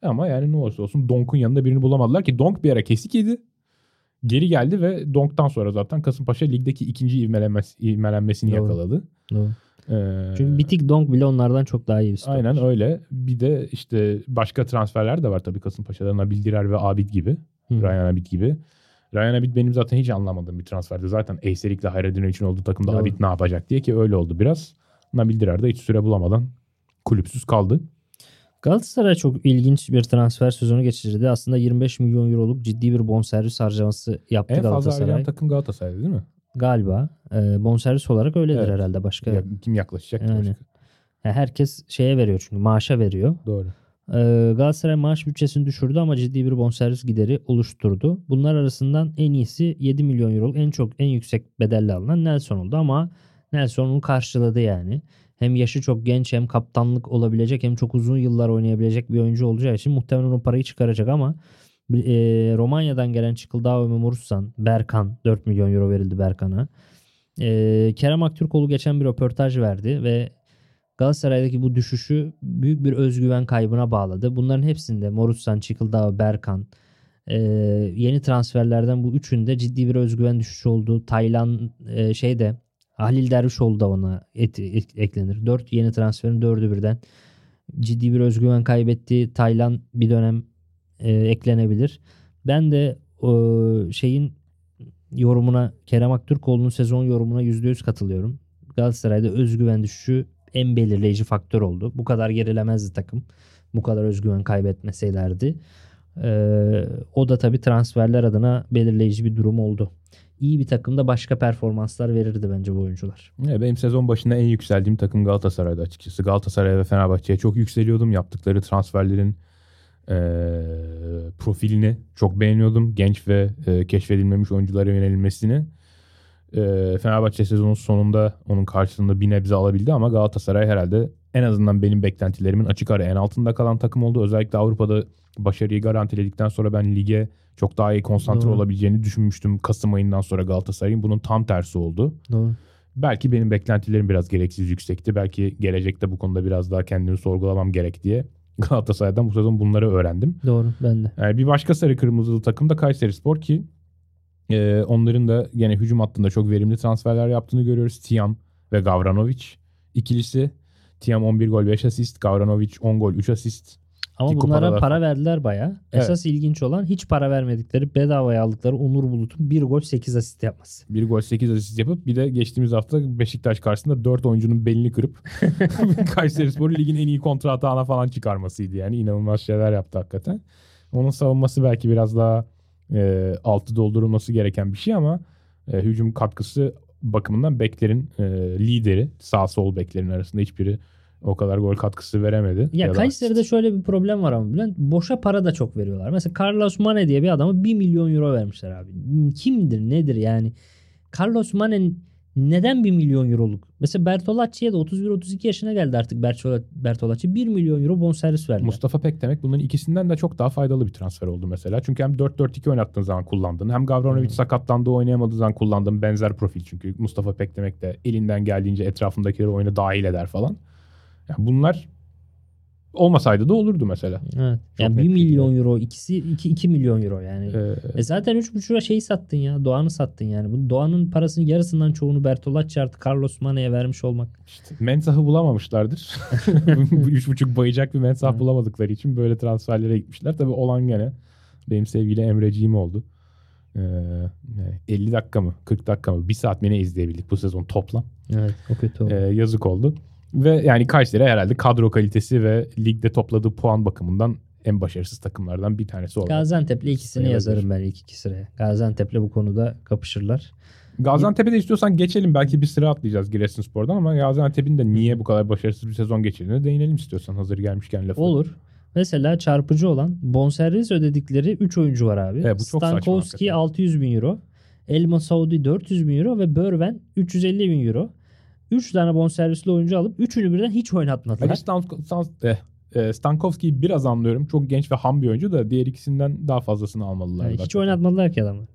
Ama yani ne olursa olsun Donk'un yanında birini bulamadılar ki Donk bir ara kesik yedi. Geri geldi ve Donk'tan sonra zaten Kasımpaşa ligdeki ikinci ivmelenmesi, ivmelenmesini Doğru. yakaladı. Doğru. Ee, Çünkü Bitik Donk bile onlardan çok daha iyi bir stoper. Aynen öyle. Bir de işte başka transferler de var tabii Kasımpaşa'da. Nabil Dirar ve Abid gibi. Hı. Ryan Abid gibi. Ryan Abid benim zaten hiç anlamadığım bir transferdi. Zaten Eyserik'le Hayredin için olduğu takımda Doğru. Abid ne yapacak diye ki öyle oldu biraz. Nabil Dirar da hiç süre bulamadan kulüpsüz kaldı. Galatasaray çok ilginç bir transfer sezonu geçirdi. Aslında 25 milyon euroluk ciddi bir bonservis harcaması yaptı En fazla Galatasaray. harcayan takım Galatasaray'dı değil mi? Galiba. E, bonservis olarak öyledir Evet. herhalde başka. Ya, kim yaklaşacak Yani. başka? Ya herkes şeye veriyor çünkü maaşa veriyor. Doğru. Ee, Galatasaray maaş bütçesini düşürdü ama ciddi bir bonservis gideri oluşturdu. Bunlar arasından en iyisi 7 milyon euro en çok en yüksek bedelle alınan Nelson oldu ama Nelson onu karşıladı yani. Hem yaşı çok genç hem kaptanlık olabilecek hem çok uzun yıllar oynayabilecek bir oyuncu olacağı için muhtemelen o parayı çıkaracak ama e, Romanya'dan gelen Çıkıldao ve Memursan, Berkan 4 milyon euro verildi Berkan'a. E, Kerem Aktürkoğlu geçen bir röportaj verdi ve Galatasaray'daki bu düşüşü büyük bir özgüven kaybına bağladı. Bunların hepsinde Morutsan, Çıkıldao, Berkan e, yeni transferlerden bu üçünde ciddi bir özgüven düşüşü oldu. Taylan e, şeyde Halil Dervişoğlu da ona et, ek- eklenir. Dört yeni transferin dördü birden ciddi bir özgüven kaybetti. Taylan bir dönem e, eklenebilir. Ben de o şeyin yorumuna Kerem Aktürkoğlu'nun sezon yorumuna %100 katılıyorum. Galatasaray'da özgüven düşüşü en belirleyici faktör oldu. Bu kadar gerilemezdi takım. Bu kadar özgüven kaybetmeseylerdi. Ee, o da tabii transferler adına belirleyici bir durum oldu. İyi bir takımda başka performanslar verirdi bence bu oyuncular. Ya benim sezon başında en yükseldiğim takım Galatasaray'dı açıkçası. Galatasaray ve Fenerbahçe'ye çok yükseliyordum. Yaptıkları transferlerin eee, profilini çok beğeniyordum. Genç ve eee, keşfedilmemiş oyunculara yönelilmesini. Eee, Fenerbahçe sezonun sonunda onun karşılığında bir nebze alabildi ama Galatasaray herhalde en azından benim beklentilerimin açık ara en altında kalan takım oldu. Özellikle Avrupa'da başarıyı garantiledikten sonra ben lige çok daha iyi konsantre Doğru. olabileceğini düşünmüştüm. Kasım ayından sonra Galatasaray'ın bunun tam tersi oldu. Doğru. Belki benim beklentilerim biraz gereksiz yüksekti. Belki gelecekte bu konuda biraz daha kendimi sorgulamam gerek diye Galatasaray'dan bu sezon bunları öğrendim. Doğru ben de. Yani bir başka sarı kırmızılı takım da Kayseri Spor ki e, onların da gene hücum hattında çok verimli transferler yaptığını görüyoruz. Tiam ve Gavranovic ikilisi. Tiam 11 gol 5 asist, Gavranovic 10 gol 3 asist. Ama Ki bunlara kupalar- para verdiler baya. Evet. Esas ilginç olan hiç para vermedikleri bedavaya aldıkları Onur Bulut'un 1 gol 8 asist yapması. 1 gol 8 asist yapıp bir de geçtiğimiz hafta Beşiktaş karşısında 4 oyuncunun belini kırıp Kayseri Spor'u ligin en iyi kontra atağına falan çıkarmasıydı. Yani inanılmaz şeyler yaptı hakikaten. Onun savunması belki biraz daha e, altı doldurulması gereken bir şey ama e, hücum katkısı bakımından beklerin e, lideri sağ sol beklerin arasında hiçbiri o kadar gol katkısı veremedi. Ya, da Kayseri'de asist. şöyle bir problem var ama Bülent. Boşa para da çok veriyorlar. Mesela Carlos Mane diye bir adama 1 milyon euro vermişler abi. Kimdir nedir yani? Carlos Mane neden 1 milyon euroluk? Mesela Bertolacci'ye de 31-32 yaşına geldi artık Bertola- Bertolacci. 1 milyon euro bonservis verdiler. Mustafa Pek demek bunların ikisinden de çok daha faydalı bir transfer oldu mesela. Çünkü hem 4-4-2 oynattığın zaman kullandın. Hem Gavranovic Hı. sakatlandığı oynayamadığı zaman kullandığın benzer profil. Çünkü Mustafa Pek demek de elinden geldiğince etrafındakileri oyuna dahil eder falan. Yani bunlar olmasaydı da olurdu mesela. Evet. Yani net 1 bir milyon euro ikisi 2, 2 milyon euro yani. Ee, E zaten 3.5'a şeyi sattın ya. Doğan'ı sattın yani. Bu Doğan'ın parasının yarısından çoğunu Bertolacci artı Carlos Mane'ye vermiş olmak. işte Mensah'ı bulamamışlardır. Bu Üç buçuk bayacak bir Mensah bulamadıkları için böyle transferlere gitmişler. Tabii olan gene benim sevgili Emreciğim oldu. Ee, yani 50 dakika mı 40 dakika mı 1 saat mi ne izleyebildik bu sezon toplam. Evet o kötü oldu. Ee, yazık oldu. Ve yani Kayseri herhalde kadro kalitesi ve ligde topladığı puan bakımından en başarısız takımlardan bir tanesi oldu. Gaziantep'le ikisini sayılabilir. yazarım ben ilk iki sıraya. Gaziantep'le bu konuda kapışırlar. Gaziantep'e de istiyorsan geçelim. Belki bir sıra atlayacağız Giresunspor'dan ama Gaziantep'in de niye bu kadar başarısız bir sezon geçirdiğine değinelim istiyorsan hazır gelmişken lafı. Olur. Mesela çarpıcı olan bonservis ödedikleri 3 oyuncu var abi. Evet, bu çok Stankowski hakikaten. 600 bin euro. Elma Saudi 400 bin euro ve Börven 350 bin euro. 3 tane bonservisli oyuncu alıp üçünü birden hiç oynatmadılar. Ali Stan- Stan- eh, eh, Stankowski'yi biraz anlıyorum. Çok genç ve ham bir oyuncu da diğer ikisinden daha fazlasını almalılar. Yani hiç oynatmadılar ki adamı.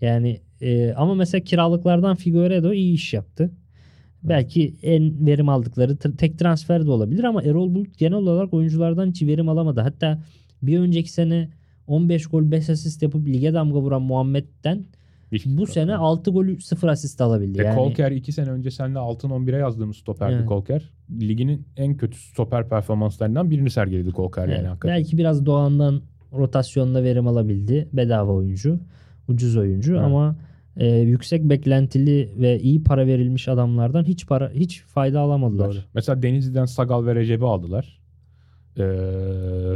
Yani e, ama mesela kiralıklardan Figueiredo iyi iş yaptı. Belki en verim aldıkları tek transfer de olabilir ama Erol Bulut genel olarak oyunculardan hiç verim alamadı. Hatta bir önceki sene 15 gol 5 asist yapıp lige damga vuran Muhammed'den Hiç- bu sene 6 golü 0 asist alabildi. E, Yani Kolker 2 sene önce seninle altın 11'e yazdığımız stoperdi Evet. Kolker. Liginin en kötü stoper performanslarından birini sergiledi Kolker yani Evet, hakikaten. belki biraz Doğan'dan rotasyonda verim alabildi. Bedava oyuncu, ucuz oyuncu Evet. ama e, yüksek beklentili ve iyi para verilmiş adamlardan hiç para hiç fayda alamadılar. Doğru. Mesela Denizli'den Sagal ve Recep'i aldılar. Ee,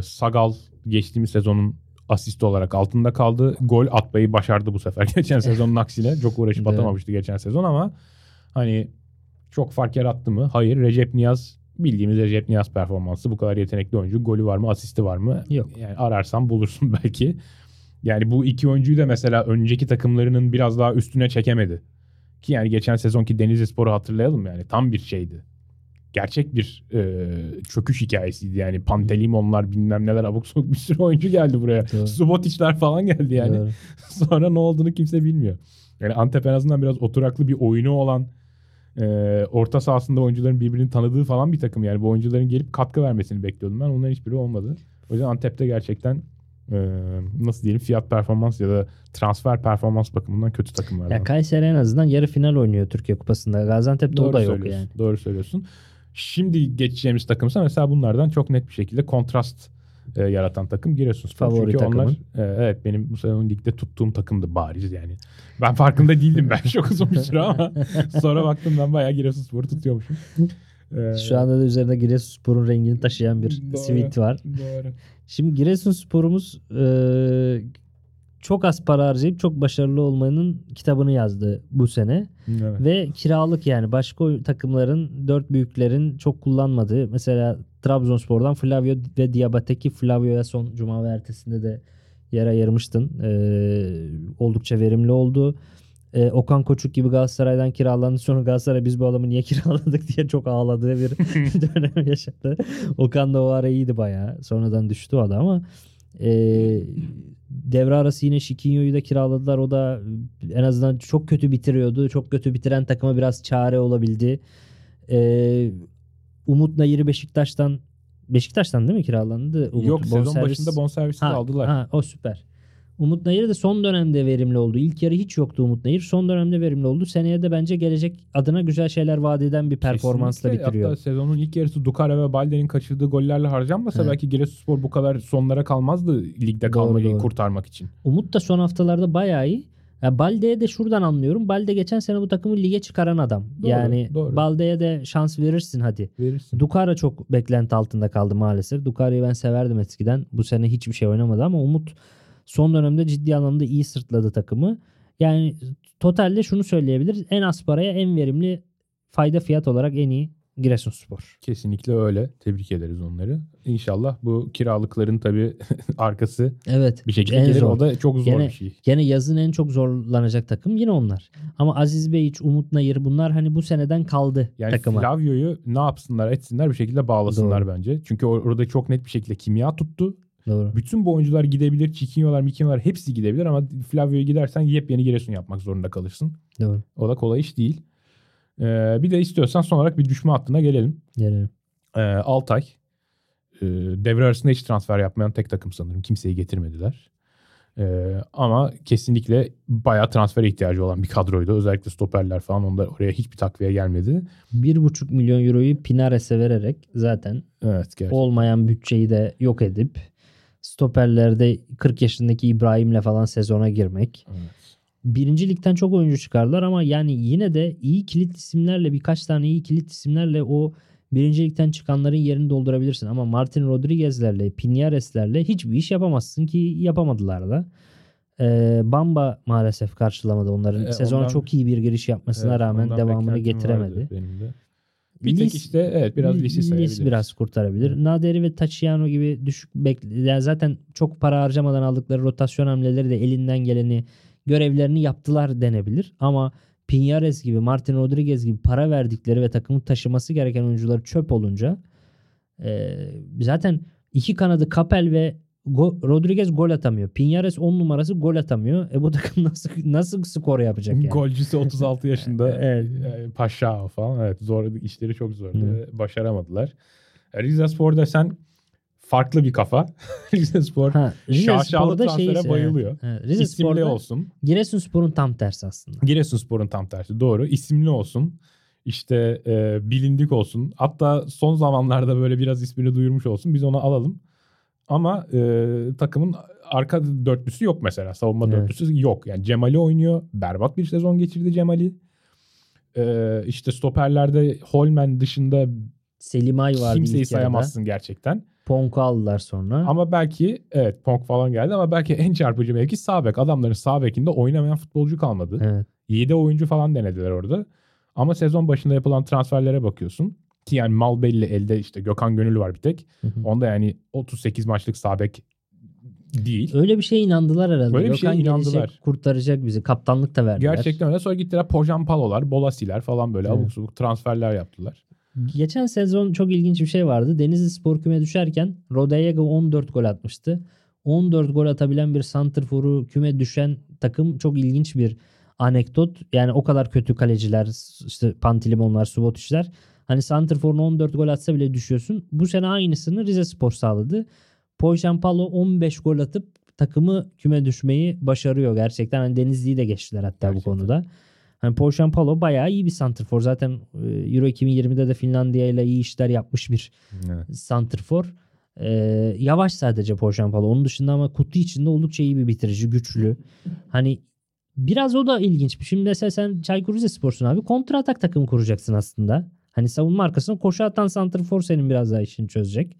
Sagal geçtiğimiz sezonun asist olarak altında kaldı. Gol atmayı başardı bu sefer. Geçen sezonun aksine. Çok uğraşıp atamamıştı geçen sezon ama hani çok fark yarattı mı? Hayır. Recep Niyaz bildiğimiz Recep Niyaz performansı. Bu kadar yetenekli oyuncu. Golü var mı? Asisti var mı? Yok. Yani ararsan bulursun belki. Yani bu iki oyuncuyu da mesela önceki takımlarının biraz daha üstüne çekemedi. Ki yani geçen sezonki Denizli Spor'u hatırlayalım yani tam bir şeydi. Gerçek bir e, çöküş hikayesiydi yani. Pantelimonlar bilmem neler abuk sabuk bir sürü oyuncu geldi buraya. Doğru. Subotic'ler falan geldi yani. Doğru. Sonra ne olduğunu kimse bilmiyor. Yani Antep en azından biraz oturaklı bir oyunu olan e, orta sahasında oyuncuların birbirini tanıdığı falan bir takım. Yani bu oyuncuların gelip katkı vermesini bekliyordum ben. Onların hiçbiri olmadı. O yüzden Antep'te gerçekten nasıl diyelim fiyat performans ya da transfer performans bakımından kötü takımlardan. Ya Kayseri en azından yarı final oynuyor Türkiye Kupası'nda. Gaziantep'te o da yok yani. Doğru söylüyorsun. Şimdi geçeceğimiz takımsa mesela bunlardan çok net bir şekilde kontrast e, yaratan takım Giresunspor. Favori Çünkü takımın. onlar e, evet benim bu sezon ligde tuttuğum takımdı bariz yani. Ben farkında değildim ben çok uzun bir süre ama sonra baktım ben bayağı Giresunspor'u tutuyormuşum. E, Şu anda da üzerinde Giresunspor'un rengini taşıyan bir Doğru. sivit var. Doğru. Şimdi Giresunspor'umuz e, çok az para harcayıp çok başarılı olmanın kitabını yazdı bu sene. Evet. Ve kiralık yani başka takımların dört büyüklerin çok kullanmadığı mesela Trabzonspor'dan Flavio ve Diabate'ki Flavio'ya son cuma ve ertesinde de yer ayırmıştın. Ee, oldukça verimli oldu. Ee, Okan Koçuk gibi Galatasaray'dan kiralandı. Sonra Galatasaray biz bu adamı niye kiraladık diye çok ağladığı bir dönem yaşadı. Okan da o ara iyiydi bayağı. Sonradan düştü o da ama e, devre arası yine Şikinyo'yu da kiraladılar. O da en azından çok kötü bitiriyordu. Çok kötü bitiren takıma biraz çare olabildi. Ee, Umut Nayır'ı Beşiktaş'tan Beşiktaş'tan değil mi kiralandı? Umut, Yok sezon bonservis- başında bonservisi Ha, aldılar. Ha, o süper. Umut Nayır da son dönemde verimli oldu. İlk yarı hiç yoktu Umut Nayır. Son dönemde verimli oldu. Seneye de bence gelecek adına güzel şeyler vaat eden bir performansla Kesinlikle. bitiriyor. Hatta sezonun ilk yarısı Dukara ve Balde'nin kaçırdığı gollerle harcanmasa Evet. belki Giresunspor bu kadar sonlara kalmazdı ligde kalmayı doğru. kurtarmak için. Umut da son haftalarda bayağı iyi. Ya Balde'ye de şuradan anlıyorum. Balde geçen sene bu takımı lige çıkaran adam. Doğru, yani doğru. Balde'ye de şans verirsin hadi. Verirsin. Dukara çok beklenti altında kaldı maalesef. Dukara'yı ben severdim eskiden. Bu sene hiçbir şey oynamadı ama Umut son dönemde ciddi anlamda iyi sırtladı takımı. Yani totalde şunu söyleyebiliriz. En az paraya en verimli fayda fiyat olarak en iyi Giresunspor. Kesinlikle öyle. Tebrik ederiz onları. İnşallah bu kiralıkların tabii arkası Evet. bir şekilde gelir. zor. O da çok zor Gene- bir şey. Gene yazın en çok zorlanacak takım yine onlar. Ama Aziz Beyiç, Umut Nayır bunlar hani bu seneden kaldı Yani takıma. Flavio'yu ne yapsınlar etsinler bir şekilde bağlasınlar Doğru. bence. Çünkü or- orada çok net bir şekilde kimya tuttu. Doğru. Bütün bu oyuncular gidebilir. Çikinyolar, Mikinyolar hepsi gidebilir ama Flavio'ya gidersen yepyeni Giresun yapmak zorunda kalırsın. Doğru. O da kolay iş değil. Ee, bir de istiyorsan son olarak bir düşme hattına gelelim. Gelelim. Ee, Altay. Ee, devre arasında hiç transfer yapmayan tek takım sanırım. Kimseyi getirmediler. Ee, ama kesinlikle bayağı transfer ihtiyacı olan bir kadroydu. Özellikle stoperler falan onda oraya hiçbir takviye gelmedi. 1,5 milyon euroyu Pinares'e vererek zaten Evet gerçekten. olmayan bütçeyi de yok edip stoperlerde 40 yaşındaki İbrahim'le falan sezona girmek. Evet. Birinci ligden çok oyuncu çıkardılar ama yani yine de iyi kilit isimlerle birkaç tane iyi kilit isimlerle o birinci ligden çıkanların yerini doldurabilirsin. Ama Martin Rodriguez'lerle, Pinares'lerle hiçbir iş yapamazsın ki yapamadılar da. Ee, Bamba maalesef karşılamadı onların. Ee, Sezona ondan- çok iyi bir giriş yapmasına Evet, rağmen devamını getiremedi. Benim de. Bir tek Lis- işte evet biraz Lis lisi sayabiliriz. biraz kurtarabilir. Naderi ve Tachiano gibi düşük bekle yani zaten çok para harcamadan aldıkları rotasyon hamleleri de elinden geleni görevlerini yaptılar denebilir. Ama Pinares gibi Martin Rodriguez gibi para verdikleri ve takımı taşıması gereken oyuncuları çöp olunca e, zaten iki kanadı Kapel ve Go- Rodriguez gol atamıyor. Pinares 10 numarası gol atamıyor. E bu takım nasıl nasıl skor yapacak yani? Golcüsü 36 yaşında Evet. e, Paşa falan. Evet zor işleri çok zordu. Hı. ve Başaramadılar. E, Rize Spor desen farklı bir kafa. Rize Spor Ha, Rize şaşalı Spor'da transfere şeyse- bayılıyor. Evet, Rize isimli Spor'da olsun. Giresunspor'un tam tersi aslında. Giresunspor'un tam tersi doğru. İsimli olsun. İşte e, bilindik olsun. Hatta son zamanlarda böyle biraz ismini duyurmuş olsun. Biz onu alalım. Ama e, takımın arka dörtlüsü yok mesela. Savunma Evet. dörtlüsü yok. Yani Cemali oynuyor. Berbat bir sezon geçirdi Cemali. E, işte stoperlerde Holmen dışında Selimay vardı kimseyi yarıda. sayamazsın gerçekten. Ponk'u aldılar sonra. Ama belki evet Ponk falan geldi ama belki en çarpıcı mevki sağ bek. Adamların sağ bekinde oynamayan futbolcu kalmadı. evet. 7 oyuncu falan denediler orada. Ama sezon başında yapılan transferlere bakıyorsun. Ki yani mal belli elde işte Gökhan Gönül var bir tek. Hı hı. Onda yani 38 maçlık sağ bek değil. Öyle bir şeye inandılar herhalde. Öyle bir şeye Gökhan gelecek, inandılar. kurtaracak bizi. Kaptanlık da verdiler. Gerçekten öyle. Sonra gittiler Pojan Palo'lar, Bolasi'ler falan böyle Evet. abuk subuk transferler yaptılar. Geçen sezon çok ilginç bir şey vardı. Denizli Spor küme düşerken Rodallega 14 gol atmıştı. 14 gol atabilen bir santrforu küme düşen takım çok ilginç bir anekdot. Yani o kadar kötü kaleciler, işte Pantilimonlar, Subotişler. Hani santrforun 14 gol atsa bile düşüyorsun. Bu sene aynısını Rize Spor sağladı. Poyşampalo 15 gol atıp takımı küme düşmeyi başarıyor gerçekten. Hani Denizli'yi de geçtiler hatta Gerçekten. bu konuda. Hani Poyşampalo bayağı iyi bir santrfor. Zaten e, Euro 2020'de de Finlandiya ile iyi işler yapmış bir Evet. santrfor. Ee, yavaş sadece Poşampalo. Onun dışında ama kutu içinde oldukça iyi bir bitirici, güçlü. Hani biraz o da ilginç. Şimdi mesela sen Çaykur Rizespor'sun abi. Kontra atak takımı kuracaksın aslında. Hani savunma arkasına koşu atan santrfor senin biraz daha işini çözecek.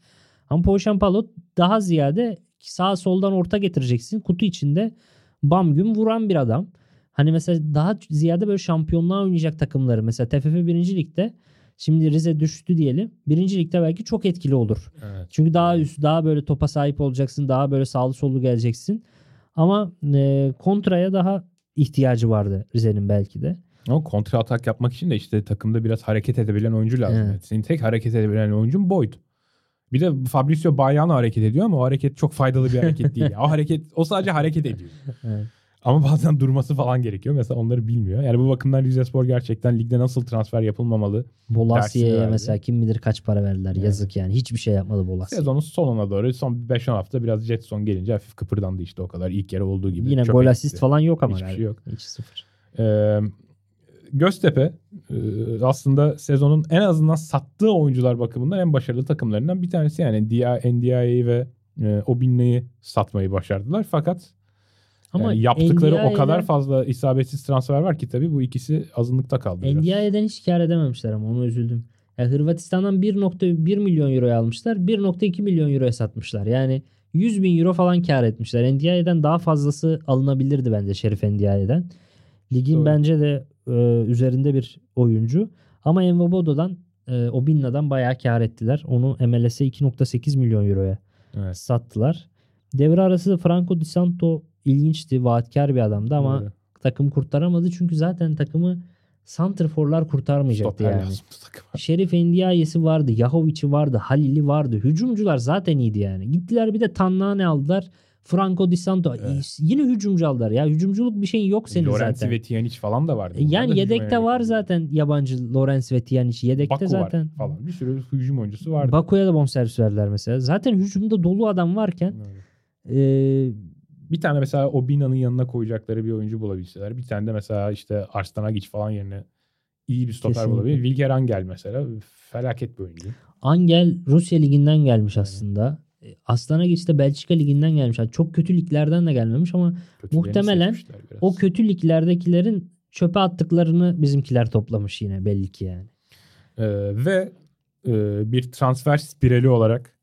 Ama Poşampalo daha ziyade sağ soldan orta getireceksin. Kutu içinde bam güm vuran bir adam. Hani mesela daha ziyade böyle şampiyonluğa oynayacak takımları. Mesela TFF 1. Lig'de şimdi Rize düştü diyelim. 1. Lig'de belki çok etkili olur. Evet. Çünkü daha üst, daha böyle topa sahip olacaksın. Daha böyle sağlı sollu geleceksin. Ama e, kontraya daha ihtiyacı vardı Rize'nin belki de. Ama kontra atak yapmak için de işte takımda biraz hareket edebilen oyuncu lazım. Evet. Senin tek hareket edebilen oyuncun Boyd. Bir de Fabrizio Bayano hareket ediyor ama o hareket çok faydalı bir hareket değil. O hareket o sadece hareket ediyor. Evet. Ama bazen durması falan gerekiyor. Mesela onları bilmiyor. Yani bu bakımdan Rizespor gerçekten ligde nasıl transfer yapılmamalı. Bolasiye'ye mesela kim bilir kaç para verdiler. Evet. Yazık yani. Hiçbir şey yapmadı Bolasiye. Sezonun sonuna doğru son 5-10 hafta biraz Jetson gelince hafif kıpırdandı işte o kadar. ilk yarı olduğu gibi. Yine gol asist falan yok ama. Hiçbir galiba. şey yok. Hiç sıfır. Ee, Göztepe e, aslında sezonun en azından sattığı oyuncular bakımından en başarılı takımlarından bir tanesi. Yani NDI'yi ve e, Obinna'yı satmayı başardılar. Fakat Ama yani yaptıkları o NDI'den kadar fazla isabetsiz transfer var ki tabii bu ikisi azınlıkta kaldı. NDI'den hiç kar edememişler ama onu üzüldüm. Ya Hırvatistan'dan 1.1 milyon euroya almışlar. 1.2 milyon euroya satmışlar. Yani 100 bin euro falan kar etmişler. NDI'den daha fazlası alınabilirdi bence Şerif NDI'den. Ligin Doğru. bence de e, üzerinde bir oyuncu. Ama Envobodo'dan e, Obinna'dan bayağı kar ettiler. Onu MLS'e 2.8 milyon euroya Evet. sattılar. Devre arası Franco Di Santo ilginçti. Vaatkar bir adamdı ama Doğru. takım kurtaramadı. Çünkü zaten takımı santrforlar kurtarmayacaktı Stoper yani. Şerif Endiayesi vardı. Yahovic'i vardı. Halil'i vardı. Hücumcular zaten iyiydi yani. Gittiler bir de Tannane aldılar. Franco Di Santo. Evet. Yine hücumcu aldılar ya. Hücumculuk bir şeyin yok senin Lorenzi zaten. ve Tijanic falan da vardı. E, Yani da yedekte var zaten yabancı Lorenz ve Tijanic. Yedekte Baku zaten. var falan. Bir sürü hücum oyuncusu vardı. Baku'ya da bonservis verdiler mesela. Zaten hücumda dolu adam varken Evet. e, Bir tane mesela o Bina'nın yanına koyacakları bir oyuncu bulabilseler. Bir tane de mesela işte Arslan Agic falan yerine iyi bir stoper Kesinlikle. bulabilir. Wilger Angel mesela felaket bir oyuncu. Angel Rusya liginden gelmiş aslında. E, Aslan Agic de Belçika liginden gelmiş. Yani çok kötü liglerden de gelmemiş ama Muhtemelen o kötü liglerdekilerin çöpe attıklarını bizimkiler toplamış yine belli ki yani. Ee, ve e, bir transfer spirali olarak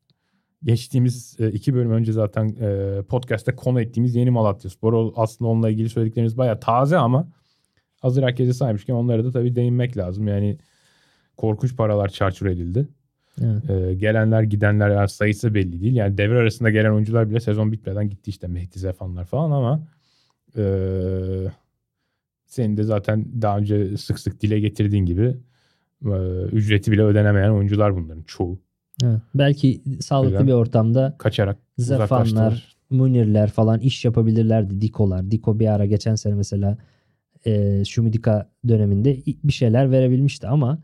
geçtiğimiz e, iki bölüm önce zaten e, podcast'te konu ettiğimiz Yeni Malatya Spor. Aslında onunla ilgili söylediklerimiz bayağı taze ama hazır herkese saymışken onlara da tabii değinmek lazım. Yani korkunç paralar çarçur edildi. Evet. Ee, gelenler gidenler yani sayısı belli değil. Yani devre arasında gelen oyuncular bile sezon bitmeden gitti işte Mehdi Zefanlar falan ama ee, senin de zaten daha önce sık sık dile getirdiğin gibi ee, ücreti bile ödenemeyen oyuncular bunların çoğu. Evet. Belki sağlıklı Öyle. bir ortamda Kaçarak Zefanlar. Münirler falan iş yapabilirlerdi. Dikolar. Diko bir ara geçen sene mesela e, Şumidika döneminde bir şeyler verebilmişti ama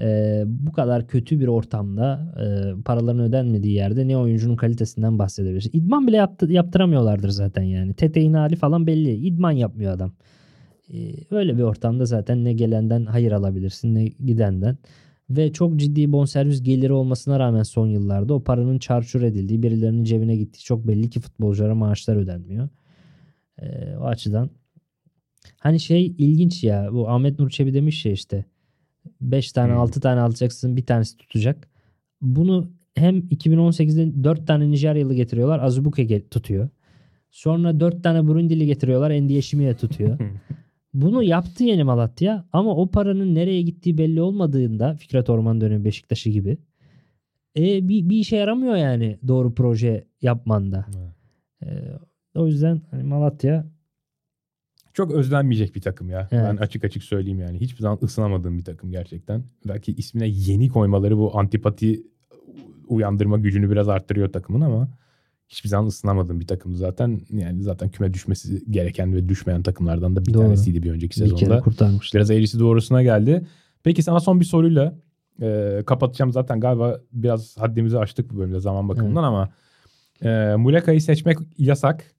e, bu kadar kötü bir ortamda e, paraların ödenmediği yerde ne oyuncunun kalitesinden bahsedebiliriz. İdman bile yaptı, yaptıramıyorlardır zaten yani. Tete'in hali falan belli. İdman yapmıyor adam. E, öyle bir ortamda zaten ne gelenden hayır alabilirsin ne gidenden. Ve çok ciddi bonservis geliri olmasına rağmen son yıllarda o paranın çarçur edildiği, birilerinin cebine gittiği çok belli ki futbolculara maaşlar ödenmiyor. Ee, o açıdan hani şey ilginç ya bu Ahmet Nur Çebi demiş ya işte 5 tane Hmm. 6 tane alacaksın bir tanesi tutacak. Bunu hem 2018'de 4 tane Nijeryalı getiriyorlar Azubuke tutuyor. Sonra 4 tane Burundili getiriyorlar Endiye Şimiye tutuyor. Bunu yaptı Yeni Malatya ama o paranın nereye gittiği belli olmadığında Fikret Orman dönemi Beşiktaş'ı gibi e, bir, bir işe yaramıyor yani doğru proje yapmanda. E, o yüzden hani Malatya Çok özlenmeyecek bir takım ya. Evet. Ben açık açık söyleyeyim yani. Hiçbir zaman ısınamadığım bir takım gerçekten. Belki ismine yeni koymaları bu antipati uyandırma gücünü biraz arttırıyor takımın ama hiçbir zaman ısınamadığım bir takımdı zaten. Yani zaten küme düşmesi gereken ve düşmeyen takımlardan da bir Doğru. tanesiydi bir önceki bir kere sezonda. kurtarmışlar. Biraz eğrisi doğrusuna geldi. Peki sana son bir soruyla e, kapatacağım. Zaten galiba biraz haddimizi aştık bu bölümde zaman bakımından ama e, Muleka'yı seçmek yasak.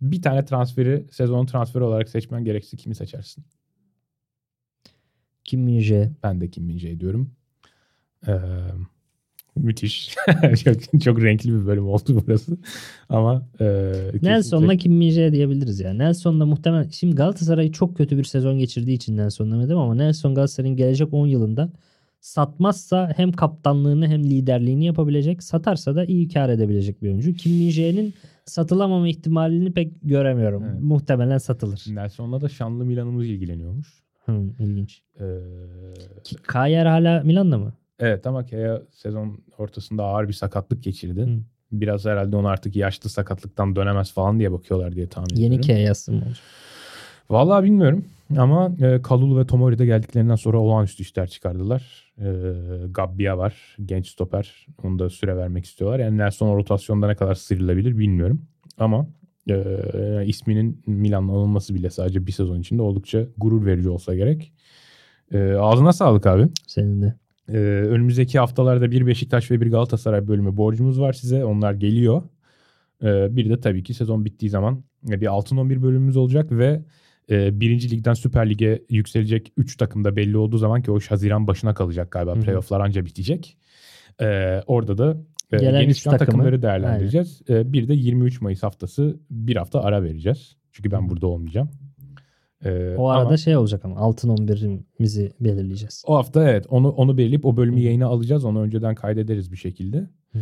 Bir tane transferi sezonun transferi olarak seçmen gerekirse kimi seçersin? Kim Min-jae. Ben de Kim Min-jae diyorum. Ee, müthiş. çok, çok renkli bir bölüm oldu burası. Ama e, Nelson'la kesinlikle- Kim Min-jae diyebiliriz ya. Nelson'la muhtemelen şimdi Galatasaray çok kötü bir sezon geçirdiği için Nelson demedim ama Nelson Galatasaray'ın gelecek 10 yılında satmazsa hem kaptanlığını hem liderliğini yapabilecek. Satarsa da iyi kar edebilecek bir oyuncu. Kim Min-jae'nin satılamama ihtimalini pek göremiyorum. Evet. Muhtemelen satılır. Nelson'la da Şanlı Milan'ımız ilgileniyormuş. Hı, ilginç. Ee, Kayer hala Milan'da mı? evet ama Kea sezon ortasında ağır bir sakatlık geçirdi. Hı. Biraz herhalde onu artık yaşlı sakatlıktan dönemez falan diye bakıyorlar diye tahmin Yeni ediyorum. K yazsın mı olacak? Vallahi bilmiyorum ama e, Kalulu ve Tomori de geldiklerinden sonra olağanüstü işler çıkardılar. E, Gabbia var genç stoper onu da süre vermek istiyorlar. Yani Nelson rotasyonda ne kadar sıyrılabilir bilmiyorum. Ama e, isminin Milan'la alınması bile sadece bir sezon içinde oldukça gurur verici olsa gerek. E, ağzına sağlık abi. Senin de. Ee, önümüzdeki haftalarda bir Beşiktaş ve bir Galatasaray bölümü borcumuz var size. Onlar geliyor. Ee, bir de tabii ki sezon bittiği zaman e, bir altın 11 bölümümüz olacak ve e, birinci ligden Süper Lig'e yükselecek 3 takım da belli olduğu zaman ki o Haziran başına kalacak galiba. Hı hı. Playoff'lar anca bitecek. Ee, orada da e, Gelen yeni çıkan takımı- takımları değerlendireceğiz. Ee, bir de 23 Mayıs haftası bir hafta ara vereceğiz. Çünkü ben burada olmayacağım. Ee, O arada ama- şey olacak ama altın 11'imizi belirleyeceğiz. o hafta evet onu onu belirleyip o bölümü Hı. yayına alacağız. Onu önceden kaydederiz bir şekilde. Hı.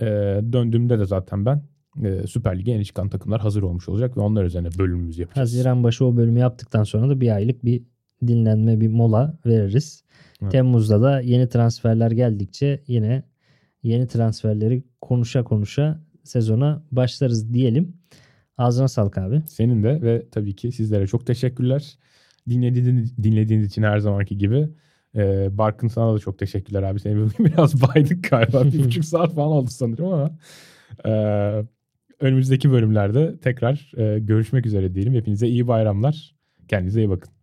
Ee, döndüğümde de zaten ben e, Süper Lig'e yeni çıkan takımlar hazır olmuş olacak ve onlar üzerine bölümümüzü yapacağız. Haziran başı o bölümü yaptıktan sonra da bir aylık bir dinlenme bir mola veririz. Evet. Temmuz'da da yeni transferler geldikçe yine yeni transferleri konuşa konuşa sezona başlarız diyelim. Ağzına sağlık abi. Senin de ve tabii ki sizlere çok teşekkürler. Dinlediğiniz, dinlediğiniz için her zamanki gibi. Ee, Barkın sana da çok teşekkürler abi. Seni biraz baydık galiba. Bir buçuk saat falan oldu sanırım ama. Ee, önümüzdeki bölümlerde tekrar e, görüşmek üzere diyelim. Hepinize iyi bayramlar. Kendinize iyi bakın.